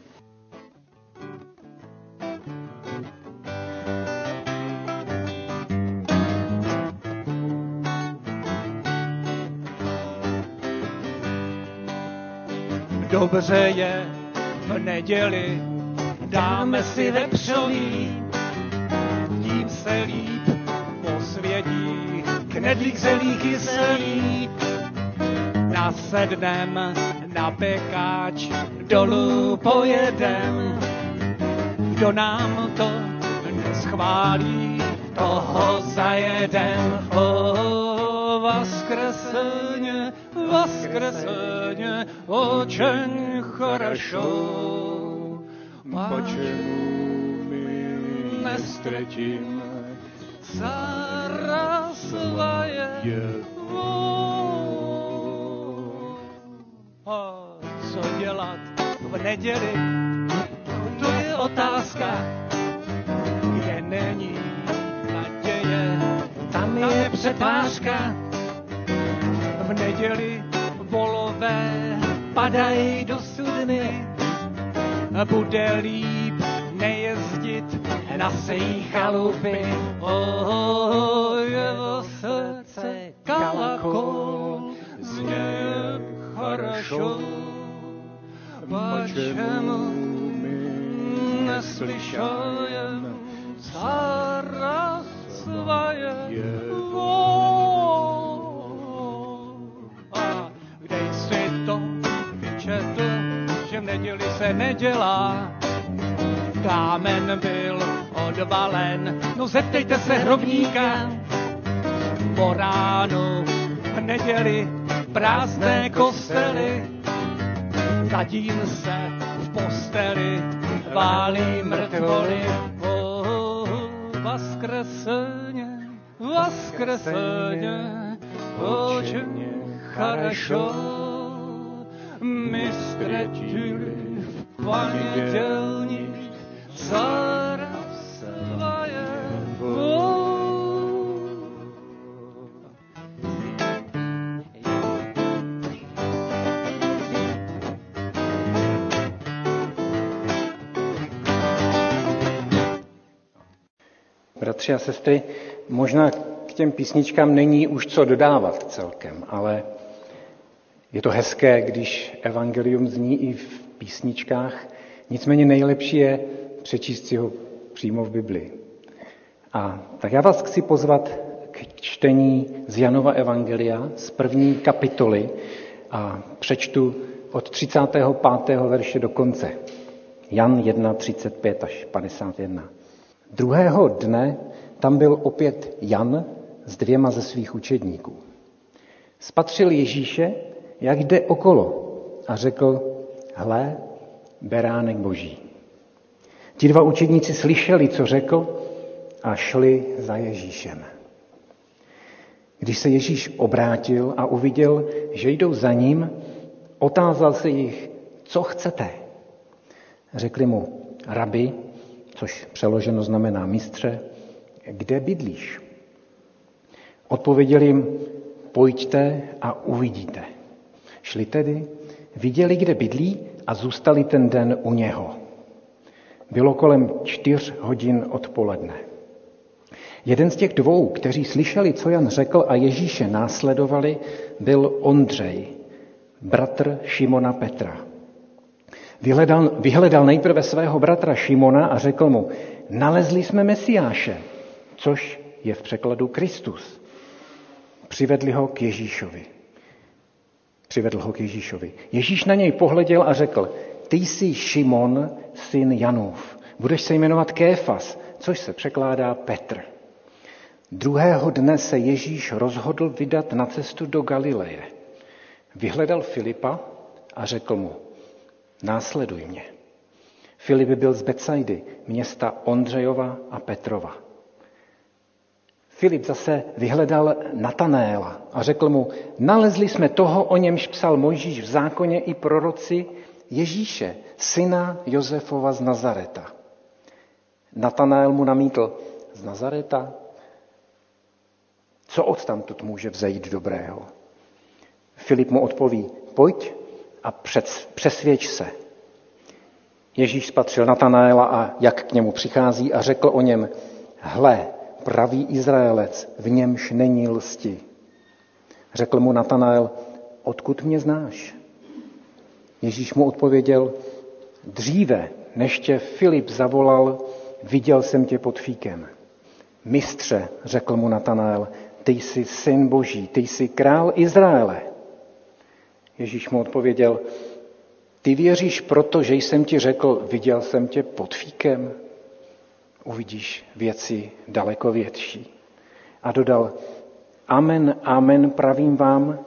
Dobře je v neděli, dáme si vepřový, tím se líp posvědí, knedlík zelí kyselý. Nasednem na pekáč, dolů pojedem, kdo nám to neschválí, toho zajedem. O, vaskreseně, vaskreseně, очень хорошо. Почему мы не встретим цара своего? A co dělat v neděli? To je otázka, kde není naděje, tam je přetvářka. V neděli volové padají do studny, bude líp nejezdit na sej chalupy. Oh, jeho srdce kalakol zně хорошо. Почему neslyšajem cara своего? A neděli se nedělá? Kámen byl odvalen, no zeptejte se hrobníka. Po ránu v neděli prázdné kostely, zadím se v posteli, válí mrtvoly. Oh, воскресенье, воскресенье, очень хорошо. Мы встретили Bratři a sestry, možná k těm písničkám není už co dodávat celkem, ale je to hezké, když evangelium zní i v písničkách, nicméně nejlepší je přečíst si ho přímo v Biblii. A tak já vás chci pozvat k čtení z Janova Evangelia z první kapitoly a přečtu od 35. verše do konce. Jan 1, 35 až 51. Druhého dne tam byl opět Jan s dvěma ze svých učedníků. Spatřil Ježíše, jak jde okolo a řekl, hle, beránek boží. Ti dva učedníci slyšeli, co řekl a šli za Ježíšem. Když se Ježíš obrátil a uviděl, že jdou za ním, otázal se jich, co chcete. Řekli mu, rabi, což přeloženo znamená mistře, kde bydlíš? Odpověděl jim, pojďte a uvidíte. Šli tedy, viděli, kde bydlí a zůstali ten den u něho. Bylo kolem čtyř hodin odpoledne. Jeden z těch dvou, kteří slyšeli, co Jan řekl a Ježíše následovali, byl Ondřej, bratr Šimona Petra. Vyhledal, vyhledal nejprve svého bratra Šimona a řekl mu, nalezli jsme Mesiáše, což je v překladu Kristus. Přivedli ho k Ježíšovi. Přivedl ho k Ježíšovi. Ježíš na něj pohleděl a řekl, ty jsi Šimon, syn Janův. Budeš se jmenovat Kéfas, což se překládá Petr. Druhého dne se Ježíš rozhodl vydat na cestu do Galileje. Vyhledal Filipa a řekl mu, následuj mě. Filip byl z Becajdy, města Ondřejova a Petrova. Filip zase vyhledal Natanéla a řekl mu, nalezli jsme toho, o němž psal Mojžíš v zákoně i proroci, Ježíše, syna Josefova z Nazareta. Natanael mu namítl, z Nazareta? Co odtamtud může vzejít dobrého? Filip mu odpoví, pojď a přesvědč se. Ježíš spatřil Natanaela a jak k němu přichází a řekl o něm, hle, pravý Izraelec, v němž není lsti. Řekl mu Natanael, odkud mě znáš? Ježíš mu odpověděl, dříve, než tě Filip zavolal, viděl jsem tě pod fíkem. Mistře, řekl mu Natanael, ty jsi syn boží, ty jsi král Izraele. Ježíš mu odpověděl, ty věříš proto, že jsem ti řekl, viděl jsem tě pod fíkem? Uvidíš věci daleko větší. A dodal, amen, amen, pravím vám,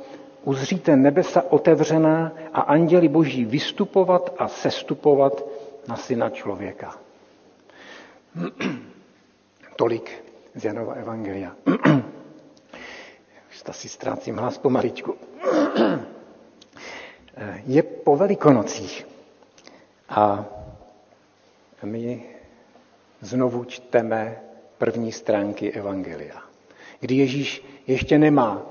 uzříte nebesa otevřená a anděli boží vystupovat a sestupovat na syna člověka. [clears throat] Tolik z Janova Evangelia. [clears throat] Už si ztrácím hlas pomaličku. [clears throat] Je po velikonocích a my znovu čteme první stránky Evangelia, kdy Ježíš ještě nemá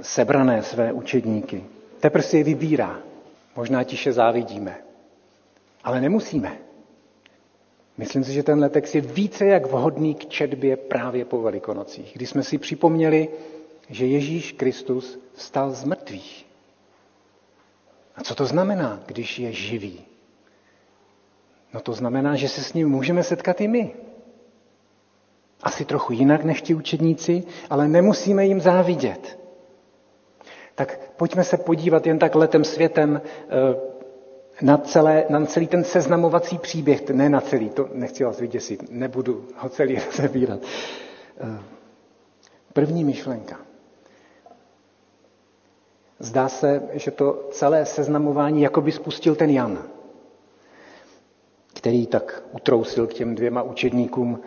sebrané své učedníky. Teprve si je vybírá. Možná tiše závidíme. Ale nemusíme. Myslím si, že tenhle text je více jak vhodný k četbě právě po Velikonocích, kdy jsme si připomněli, že Ježíš Kristus vstal z mrtvých. A co to znamená, když je živý? No to znamená, že se s ním můžeme setkat i my. Asi trochu jinak než ti učedníci, ale nemusíme jim závidět. Tak pojďme se podívat jen tak letem světem eh, na, celé, na celý ten seznamovací příběh, ne na celý, to nechci vás vyděsit, nebudu ho celý [laughs] rozebírat. Eh, první myšlenka. Zdá se, že to celé seznamování jako by spustil ten Jan, který tak utrousil k těm dvěma učedníkům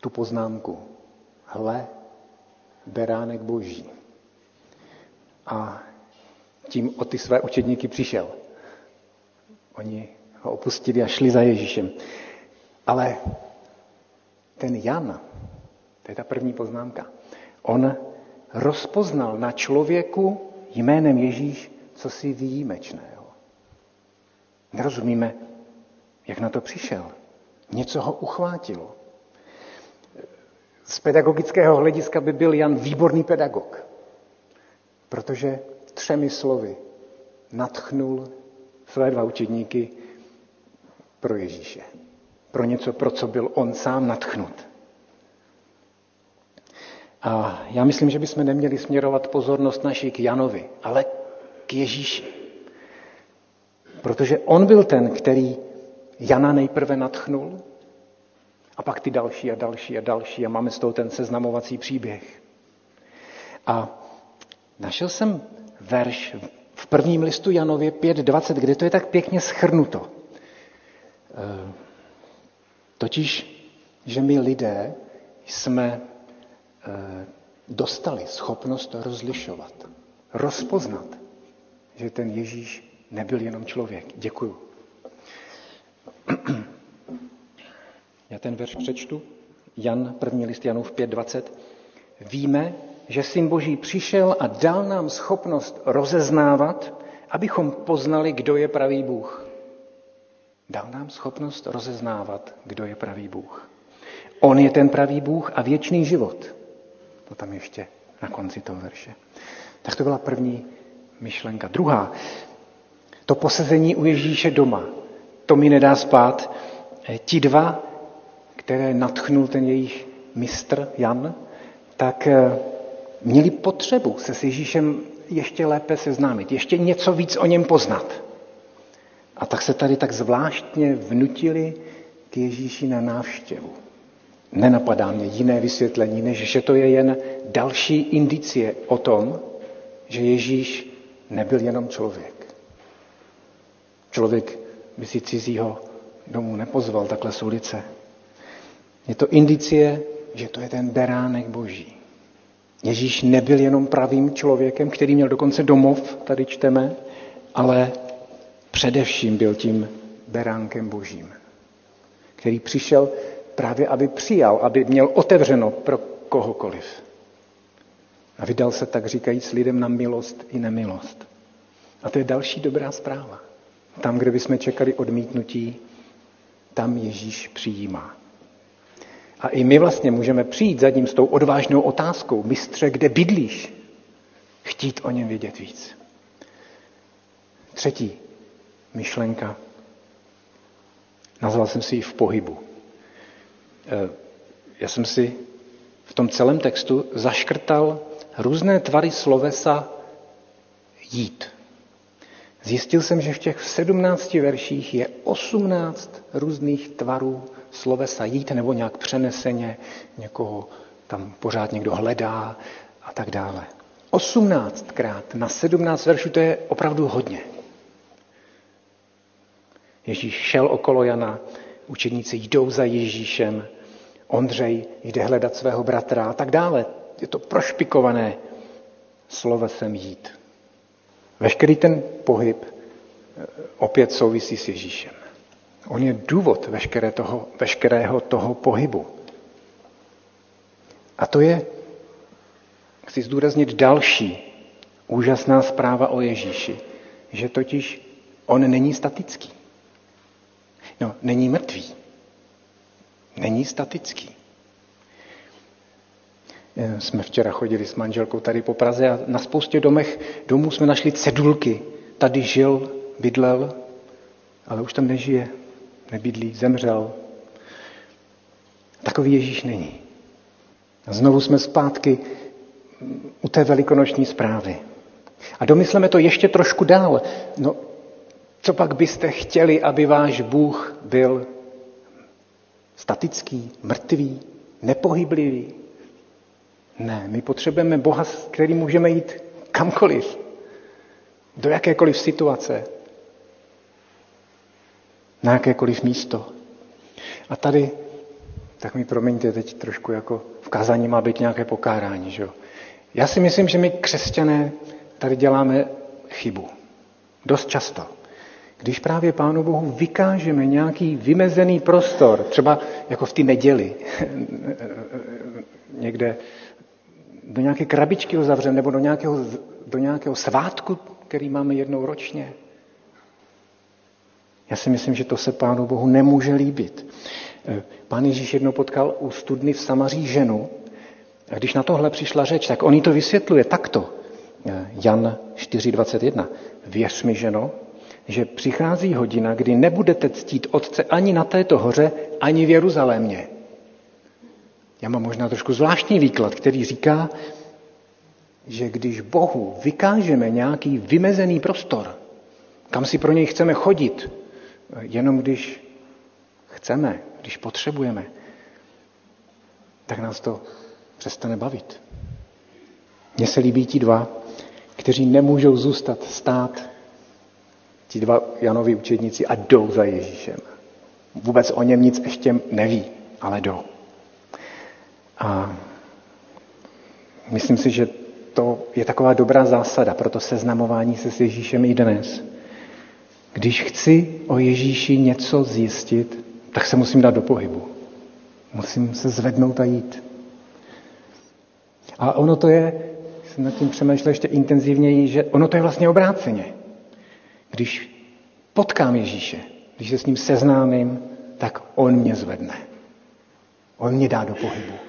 tu poznámku. Hle, beránek boží. A tím o ty své učedníky přišel. Oni ho opustili a šli za Ježíšem. Ale ten Jan, to je ta první poznámka, on rozpoznal na člověku jménem Ježíš co si výjimečného. Nerozumíme, jak na to přišel. Něco ho uchvátilo. Z pedagogického hlediska by byl Jan výborný pedagog, protože třemi slovy natchnul své dva učedníky pro Ježíše. Pro něco, pro co byl on sám natchnut. A já myslím, že bychom neměli směrovat pozornost naší k Janovi, ale k Ježíši. Protože on byl ten, který Jana nejprve natchnul, a pak ty další a další a další a máme z toho ten seznamovací příběh. A našel jsem verš v prvním listu Janově 5.20, kde to je tak pěkně schrnuto. E, totiž, že my lidé jsme e, dostali schopnost rozlišovat, rozpoznat, že ten Ježíš nebyl jenom člověk. Děkuju. [clears throat] Já ten verš přečtu. Jan, první list Janův 5.20. Víme, že Syn Boží přišel a dal nám schopnost rozeznávat, abychom poznali, kdo je pravý Bůh. Dal nám schopnost rozeznávat, kdo je pravý Bůh. On je ten pravý Bůh a věčný život. To tam ještě na konci toho verše. Tak to byla první myšlenka. Druhá, to posezení u Ježíše doma, to mi nedá spát. Ti dva které natchnul ten jejich mistr Jan, tak eh, měli potřebu se s Ježíšem ještě lépe seznámit, ještě něco víc o něm poznat. A tak se tady tak zvláštně vnutili k Ježíši na návštěvu. Nenapadá mě jiné vysvětlení, než že to je jen další indicie o tom, že Ježíš nebyl jenom člověk. Člověk by si cizího domů nepozval takhle z ulice. Je to indicie, že to je ten beránek boží. Ježíš nebyl jenom pravým člověkem, který měl dokonce domov, tady čteme, ale především byl tím beránkem božím, který přišel právě, aby přijal, aby měl otevřeno pro kohokoliv. A vydal se tak říkajíc lidem na milost i nemilost. A to je další dobrá zpráva. Tam, kde bychom čekali odmítnutí, tam Ježíš přijímá. A i my vlastně můžeme přijít za ním s tou odvážnou otázkou, mistře, kde bydlíš? Chtít o něm vědět víc. Třetí myšlenka. Nazval jsem si ji v pohybu. Eh, já jsem si v tom celém textu zaškrtal různé tvary slovesa jít. Zjistil jsem, že v těch 17 verších je 18 různých tvarů slovesa jít nebo nějak přeneseně, někoho tam pořád někdo hledá a tak dále. 18krát na 17 veršů to je opravdu hodně. Ježíš šel okolo Jana, učeníci jdou za Ježíšem, Ondřej jde hledat svého bratra a tak dále. Je to prošpikované slovesem jít. Veškerý ten pohyb eh, opět souvisí s Ježíšem. On je důvod veškeré toho, veškerého toho pohybu. A to je, chci zdůraznit, další úžasná zpráva o Ježíši, že totiž on není statický. No, není mrtvý. Není statický. Eh, jsme včera chodili s manželkou tady po Praze a na spoustě domech, domů jsme našli cedulky. Tady žil, bydlel, ale už tam nežije, nebydlí, zemřel. Takový Ježíš není. A znovu jsme zpátky u té velikonoční zprávy. A domysleme to ještě trošku dál. No, co pak byste chtěli, aby váš Bůh byl statický, mrtvý, nepohyblivý? Ne, my potřebujeme Boha, s kterým můžeme jít kamkoliv, do jakékoliv situace, na jakékoliv místo. A tady, tak mi promiňte, teď trošku jako v kázání má být nějaké pokárání. Že jo? Já si myslím, že my křesťané tady děláme chybu. Dost často. Když právě Pánu Bohu vykážeme nějaký vymezený prostor, třeba jako v té neděli, [laughs] někde do nějaké krabičky ho zavřeme, nebo do nějakého, do nějakého svátku, který máme jednou ročně. Já si myslím, že to se Pánu Bohu nemůže líbit. Eh, Pán Ježíš jednou potkal u studny v Samaří ženu a když na tohle přišla řeč, tak on jí to vysvětluje takto. Eh, Jan 4.21. Věř mi, ženo, že přichází hodina, kdy nebudete ctít Otce ani na této hoře, ani v Jeruzalémě. Já mám možná trošku zvláštní výklad, který říká, že když Bohu vykážeme nějaký vymezený prostor, kam si pro něj chceme chodit, jenom když chceme, když potřebujeme, tak nás to přestane bavit. Mně se líbí ti dva, kteří nemůžou zůstat stát, ti dva Janovi učedníci a jdou za Ježíšem. Vůbec o něm nic ještě neví, ale jdou. A myslím si, že to je taková dobrá zásada pro to seznamování se s Ježíšem i dnes. Když chci o Ježíši něco zjistit, tak se musím dát do pohybu. Musím se zvednout a jít. A ono to je, jsem nad tím přemýšlel ještě intenzivněji, že ono to je vlastně obráceně. Když potkám Ježíše, když se s ním seznámím, tak on mě zvedne. On mě dá do pohybu.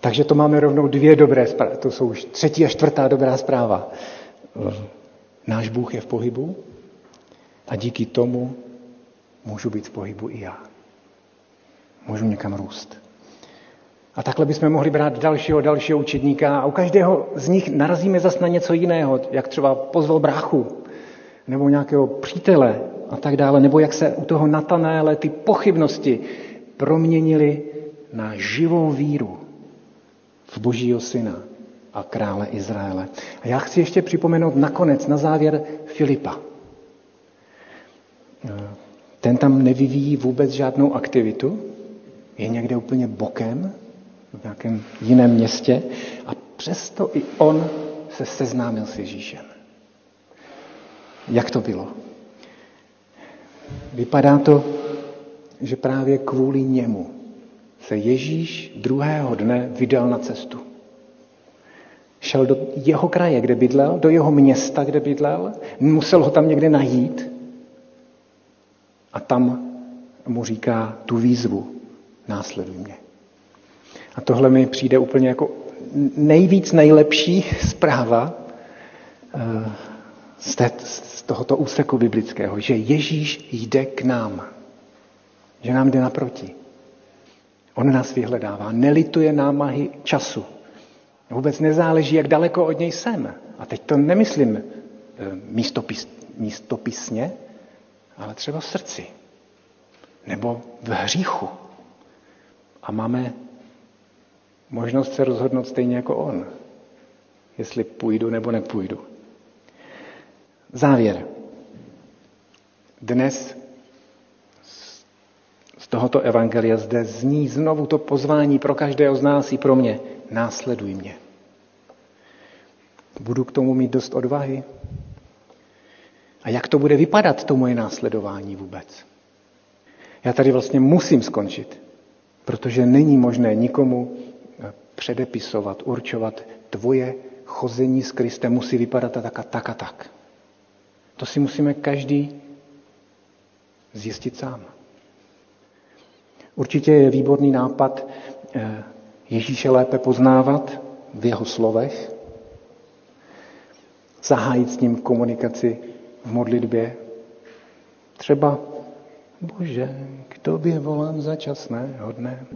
Takže to máme rovnou dvě dobré zprávy. To jsou už třetí a čtvrtá dobrá zpráva. Náš Bůh je v pohybu a díky tomu můžu být v pohybu i já. můžu někam růst. A takhle bychom mohli brát dalšího, dalšího učedníka a u každého z nich narazíme zase na něco jiného, jak třeba pozval bráchu, nebo nějakého přítele a tak dále, nebo jak se u toho Natanéle ty pochybnosti proměnily na živou víru v Božího syna a krále Izraele. A já chci ještě připomenout nakonec, na závěr Filipa. Ten tam nevyvíjí vůbec žádnou aktivitu, je někde úplně bokem, v nějakém jiném městě a přesto i on se seznámil s Ježíšem. Jak to bylo? Vypadá to, že právě kvůli němu se Ježíš druhého dne vydal na cestu. Šel do jeho kraje, kde bydlel, do jeho města, kde bydlel, musel ho tam někde najít a tam mu říká tu výzvu, následuj mě. A tohle mi přijde úplně jako nejvíc nejlepší zpráva eh, z, tohoto úseku biblického, že Ježíš jde k nám, že nám jde naproti. On nás vyhledává, nelituje námahy času. Vůbec nezáleží, jak daleko od něj jsem. A teď to nemyslím eh, místopis, místopisně, ale třeba v srdci. Nebo v hříchu. A máme možnost se rozhodnout stejně jako on, jestli půjdu nebo nepůjdu. Závěr. Dnes tohoto evangelia zde zní znovu to pozvání pro každého z nás i pro mě. Následuj mě. Budu k tomu mít dost odvahy? A jak to bude vypadat, to moje následování vůbec? Já tady vlastně musím skončit, protože není možné nikomu předepisovat, určovat, tvoje chození s Kristem musí vypadat tak a tak a tak. To si musíme každý zjistit sám. Určitě je výborný nápad eh, Ježíše lépe poznávat v jeho slovech, zahájit s ním komunikaci v modlitbě. Třeba, bože, k tobě volám za časné hodné.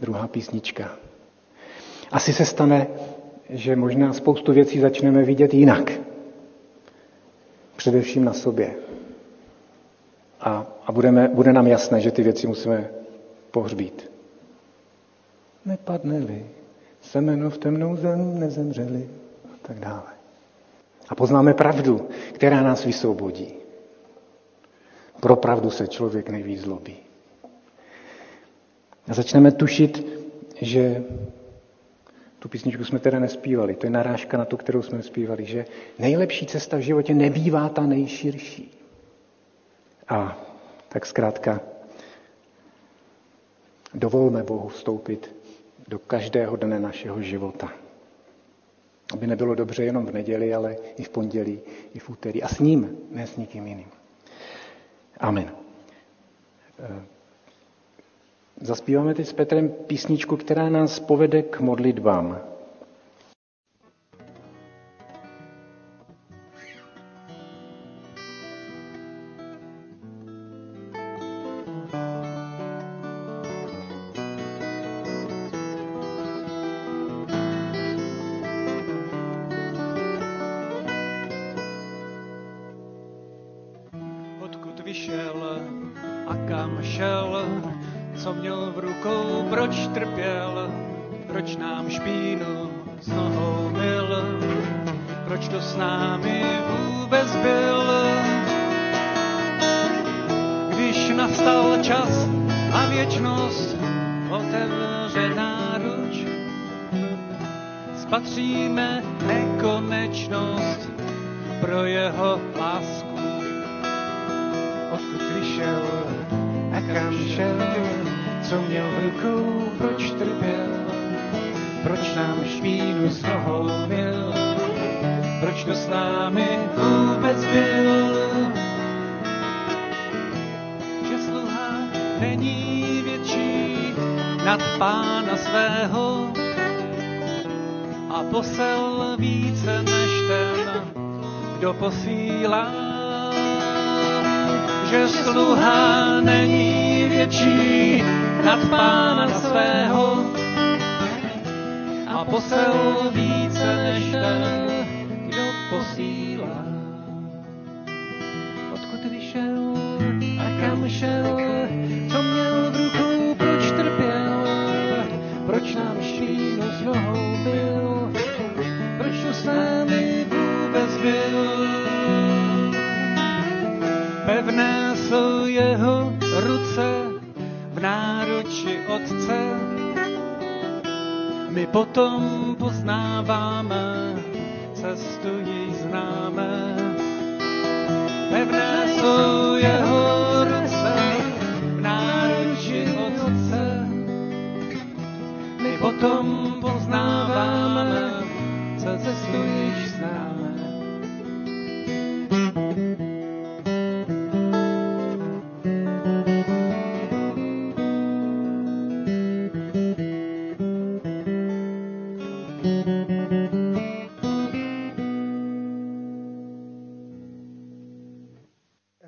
Druhá písnička. Asi se stane, že možná spoustu věcí začneme vidět jinak. Především na sobě. A, a budeme, bude nám jasné, že ty věci musíme pohřbít. Nepadne-li, semeno v temnou zem nezemřeli a tak dále. A poznáme pravdu, která nás vysvobodí. Pro pravdu se člověk nejvíc zlobí. A začneme tušit, že tu písničku jsme teda nespívali, to je narážka na tu, kterou jsme zpívali, že nejlepší cesta v životě nebývá ta nejširší. A tak zkrátka dovolme Bohu vstoupit do každého dne našeho života. Aby nebylo dobře jenom v neděli, ale i v pondělí, i v úterý. A s ním, ne s nikým jiným. Amen. Zaspíváme teď s Petrem písničku, která nás povede k modlitbám.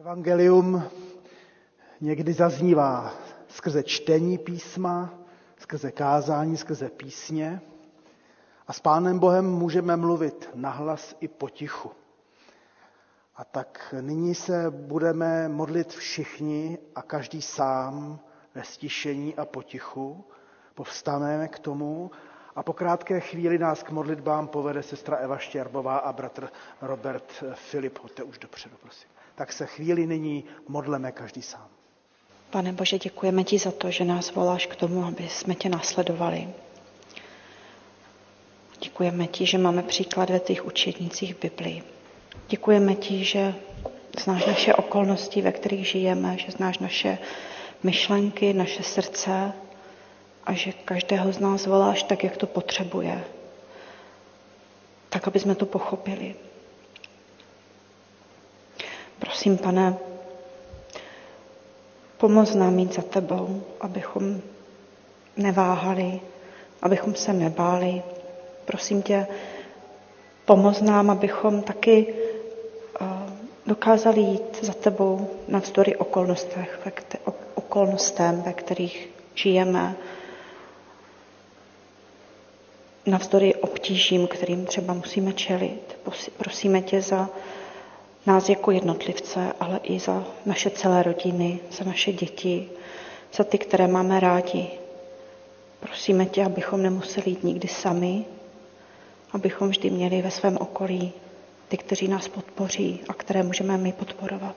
Evangelium někdy zaznívá skrze čtení písma, skrze kázání, skrze písně a s Pánem Bohem můžeme mluvit nahlas i potichu. A tak nyní se budeme modlit všichni a každý sám ve stišení a potichu. Povstaneme k tomu a po krátké chvíli nás k modlitbám povede sestra Eva Štěrbová a bratr Robert Filip. Hoďte už dopředu, prosím tak se chvíli nyní modleme každý sám. Pane Bože, děkujeme ti za to, že nás voláš k tomu, aby jsme tě následovali. Děkujeme ti, že máme příklad ve těch učednicích Biblii. Děkujeme ti, že znáš naše okolnosti, ve kterých žijeme, že znáš naše myšlenky, naše srdce a že každého z nás voláš tak, jak to potřebuje. Tak, aby jsme to pochopili. Prosím, pane, pomoz nám jít za tebou, abychom neváhali, abychom se nebáli. Prosím tě, pomoz nám, abychom taky eh, dokázali jít za tebou navzdory okolnostech, ve okolnostem, ve kterých žijeme, navzdory obtížím, kterým třeba musíme čelit. Prosíme tě za nás jako jednotlivce, ale i za naše celé rodiny, za naše děti, za ty, které máme rádi. Prosíme tě, abychom nemuseli jít nikdy sami, abychom vždy měli ve svém okolí ty, kteří nás podpoří a které můžeme my podporovat.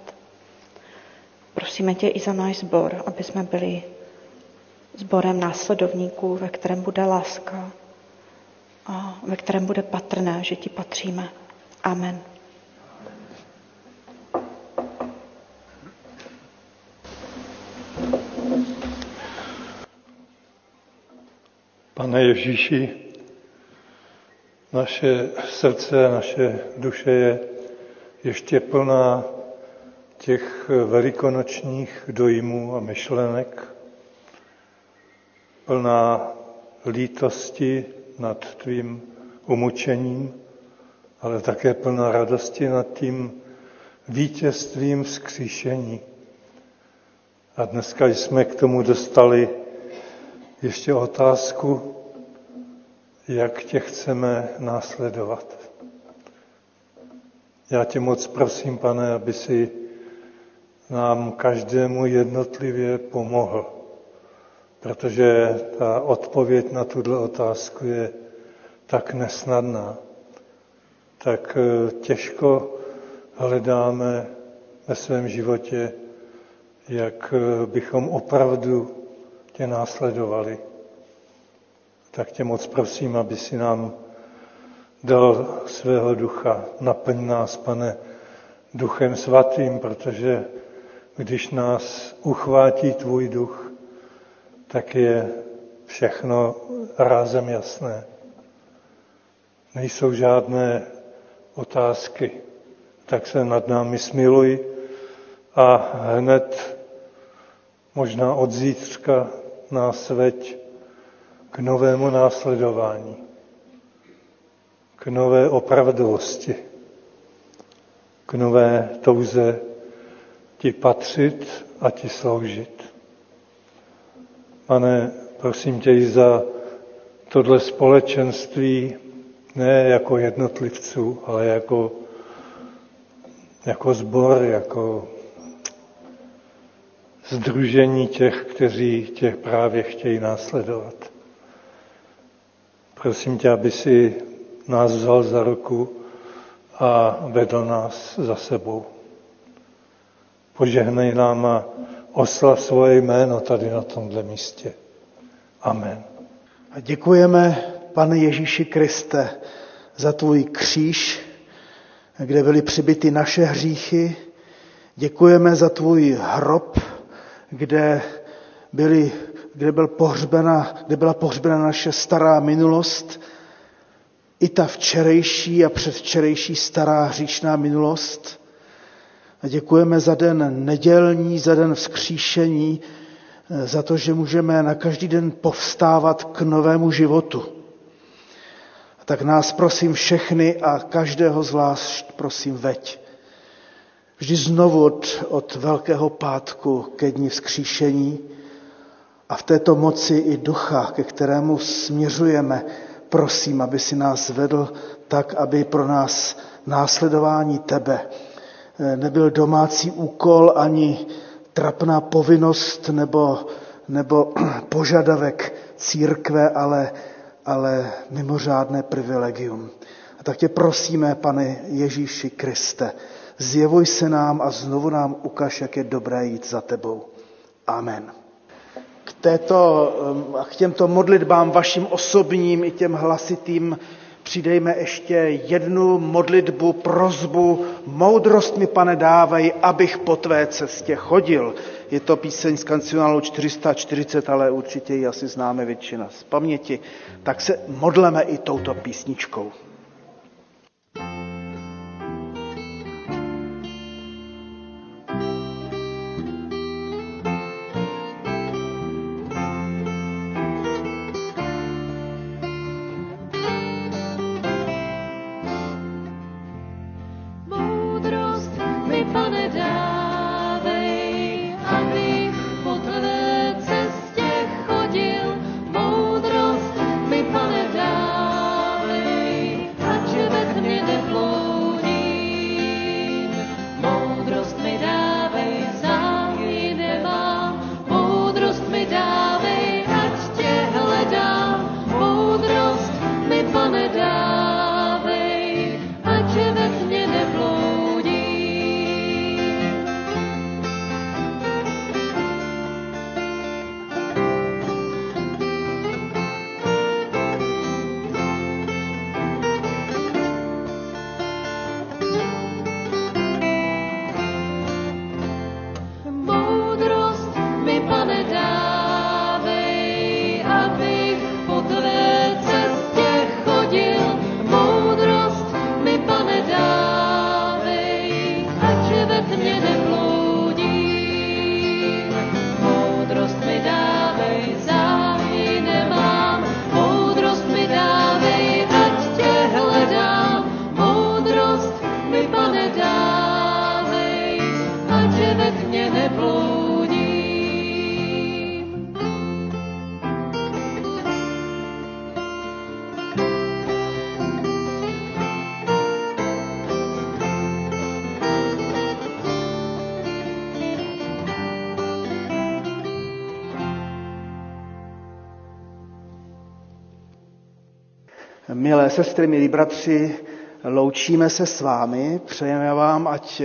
Prosíme tě i za náš sbor, aby jsme byli sborem následovníků, ve kterém bude láska a ve kterém bude patrné, že ti patříme. Amen. Pane Ježíši, naše srdce, naše duše je ještě plná těch velikonočních dojmů a myšlenek, plná lítosti nad tvým umučením, ale také plná radosti nad tím vítězstvím vzkříšení. A dneska jsme k tomu dostali ještě otázku, jak tě chceme následovat. Já tě moc prosím, pane, aby si nám každému jednotlivě pomohl, protože ta odpověď na tuto otázku je tak nesnadná, tak eh, těžko hledáme ve svém životě, jak eh, bychom opravdu tě následovali. Tak tě moc prosím, aby si nám dal svého ducha. Naplň nás, pane, duchem svatým, protože když nás uchvátí tvůj duch, tak je všechno rázem jasné. Nejsou žádné otázky, tak se nad námi smiluj a hned možná od zítřka nás veď k novému následování, k nové opravdovosti, k nové touze ti patřit a ti sloužit. Pane, prosím tě i za tohle společenství, ne jako jednotlivců, ale jako, jako zbor, jako združení těch, kteří tě právě chtějí následovat. Prosím tě, aby si nás vzal za ruku a vedl nás za sebou. Požehnej nám a oslav svoje jméno tady na tomhle místě. Amen. A děkujeme, pane Ježíši Kriste, za tvůj kříž, kde byly přibyty naše hříchy. Děkujeme za tvůj hrob, kde, byly, kde, byl pohřbena, kde byla pohřbena naše stará minulost, i ta včerejší a předvčerejší stará hříšná minulost. A děkujeme za den nedělní, za den vzkříšení, za to, že můžeme na každý den povstávat k novému životu. A tak nás prosím všechny a každého z vás prosím veď. Vždy znovu od, od Velkého pátku ke dní vzkříšení a v této moci i ducha, ke kterému směřujeme, prosím, aby si nás vedl tak, aby pro nás následování tebe eh, nebyl domácí úkol ani trapná povinnost nebo, nebo [clears throat] požadavek církve, ale, ale mimořádné privilegium. A tak tě prosíme, pane Ježíši Kriste, zjevuj se nám a znovu nám ukaž, jak je dobré jít za tebou. Amen. K, této, um, k těmto modlitbám vašim osobním i těm hlasitým přidejme ještě jednu modlitbu, prozbu. Moudrost mi, pane, dávej, abych po tvé cestě chodil. Je to píseň z kancionálu 440, ale určitě ji asi známe většina z paměti. Tak se modleme i touto písničkou. Sestry, milí bratři, loučíme se s vámi, přejeme vám, ať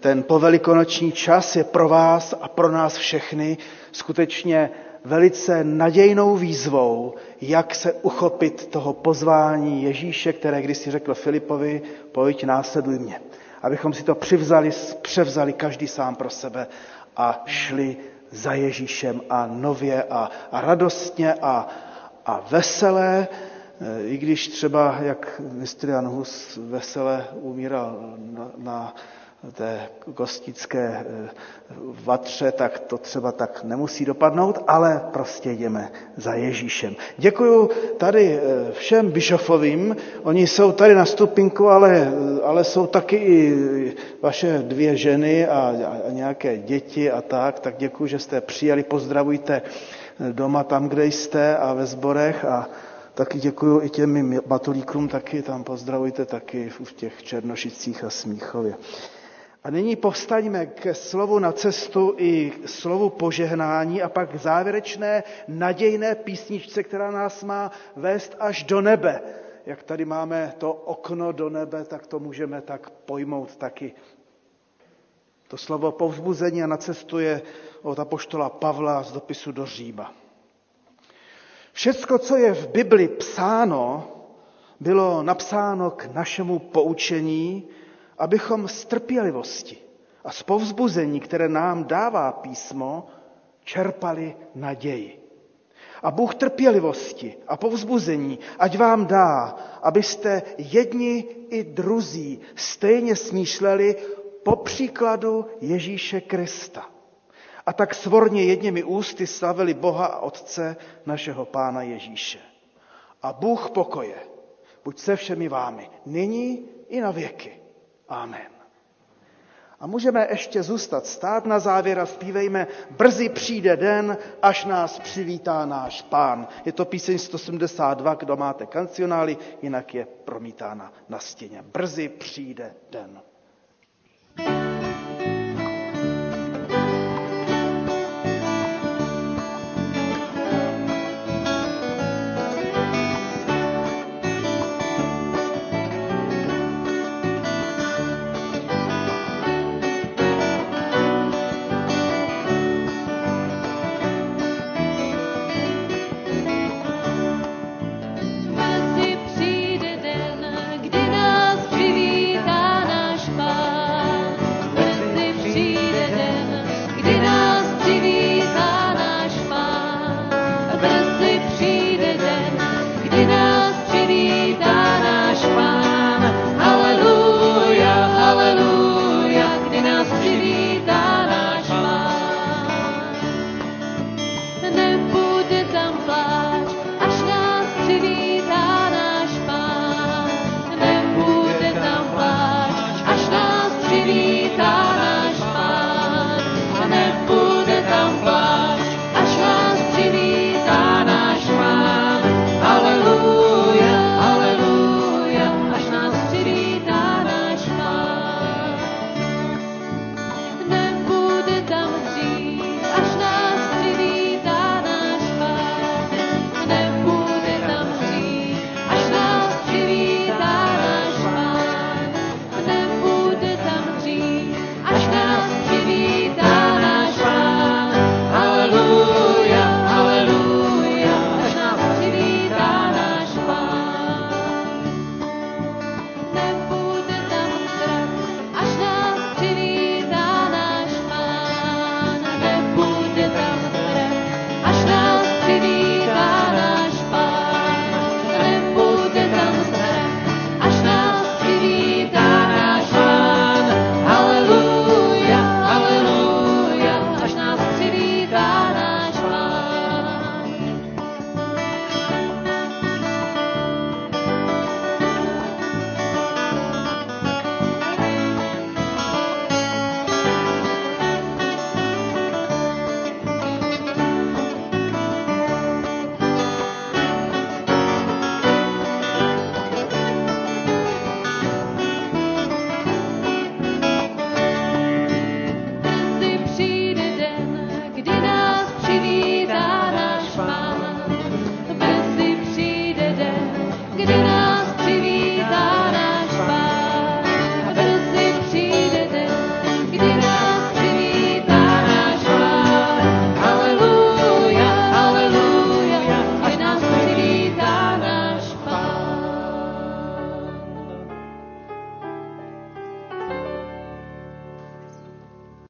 ten povelikonoční čas je pro vás a pro nás všechny skutečně velice nadějnou výzvou, jak se uchopit toho pozvání Ježíše, které když si řekl Filipovi, pojď následuj mě. Abychom si to přivzali, převzali každý sám pro sebe a šli za Ježíšem a nově a, a radostně a, a veselé, i když třeba, jak mistr Jan Hus vesele umíral na, na té gostické eh, vatře, tak to třeba tak nemusí dopadnout, ale prostě jdeme za Ježíšem. Děkuju tady eh, všem bišofovým, oni jsou tady na stupinku, ale, ale jsou taky i vaše dvě ženy a, a nějaké děti a tak, tak děkuji, že jste přijali, pozdravujte doma tam, kde jste a ve sborech a taky děkuji i těm matulíkům, taky tam pozdravujte taky v těch Černošicích a Smíchově. A nyní povstaňme k slovu na cestu i slovu požehnání a pak závěrečné nadějné písničce, která nás má vést až do nebe. Jak tady máme to okno do nebe, tak to můžeme tak pojmout taky. To slovo povzbuzení a na cestu je od apoštola Pavla z dopisu do Říma. Všecko, co je v Bibli psáno, bylo napsáno k našemu poučení, abychom z trpělivosti a z povzbuzení, které nám dává písmo, čerpali naději. A Bůh trpělivosti a povzbuzení, ať vám dá, abyste jedni i druzí stejně smýšleli po příkladu Ježíše Krista. A tak svorně jedněmi ústy slavili Boha a Otce našeho Pána Ježíše. A Bůh pokoje, buď se všemi vámi, nyní i na věky. Amen. A můžeme ještě zůstat stát na závěr a zpívejme Brzy přijde den, až nás přivítá náš pán. Je to píseň 172, kdo máte kancionály, jinak je promítána na stěně. Brzy přijde den.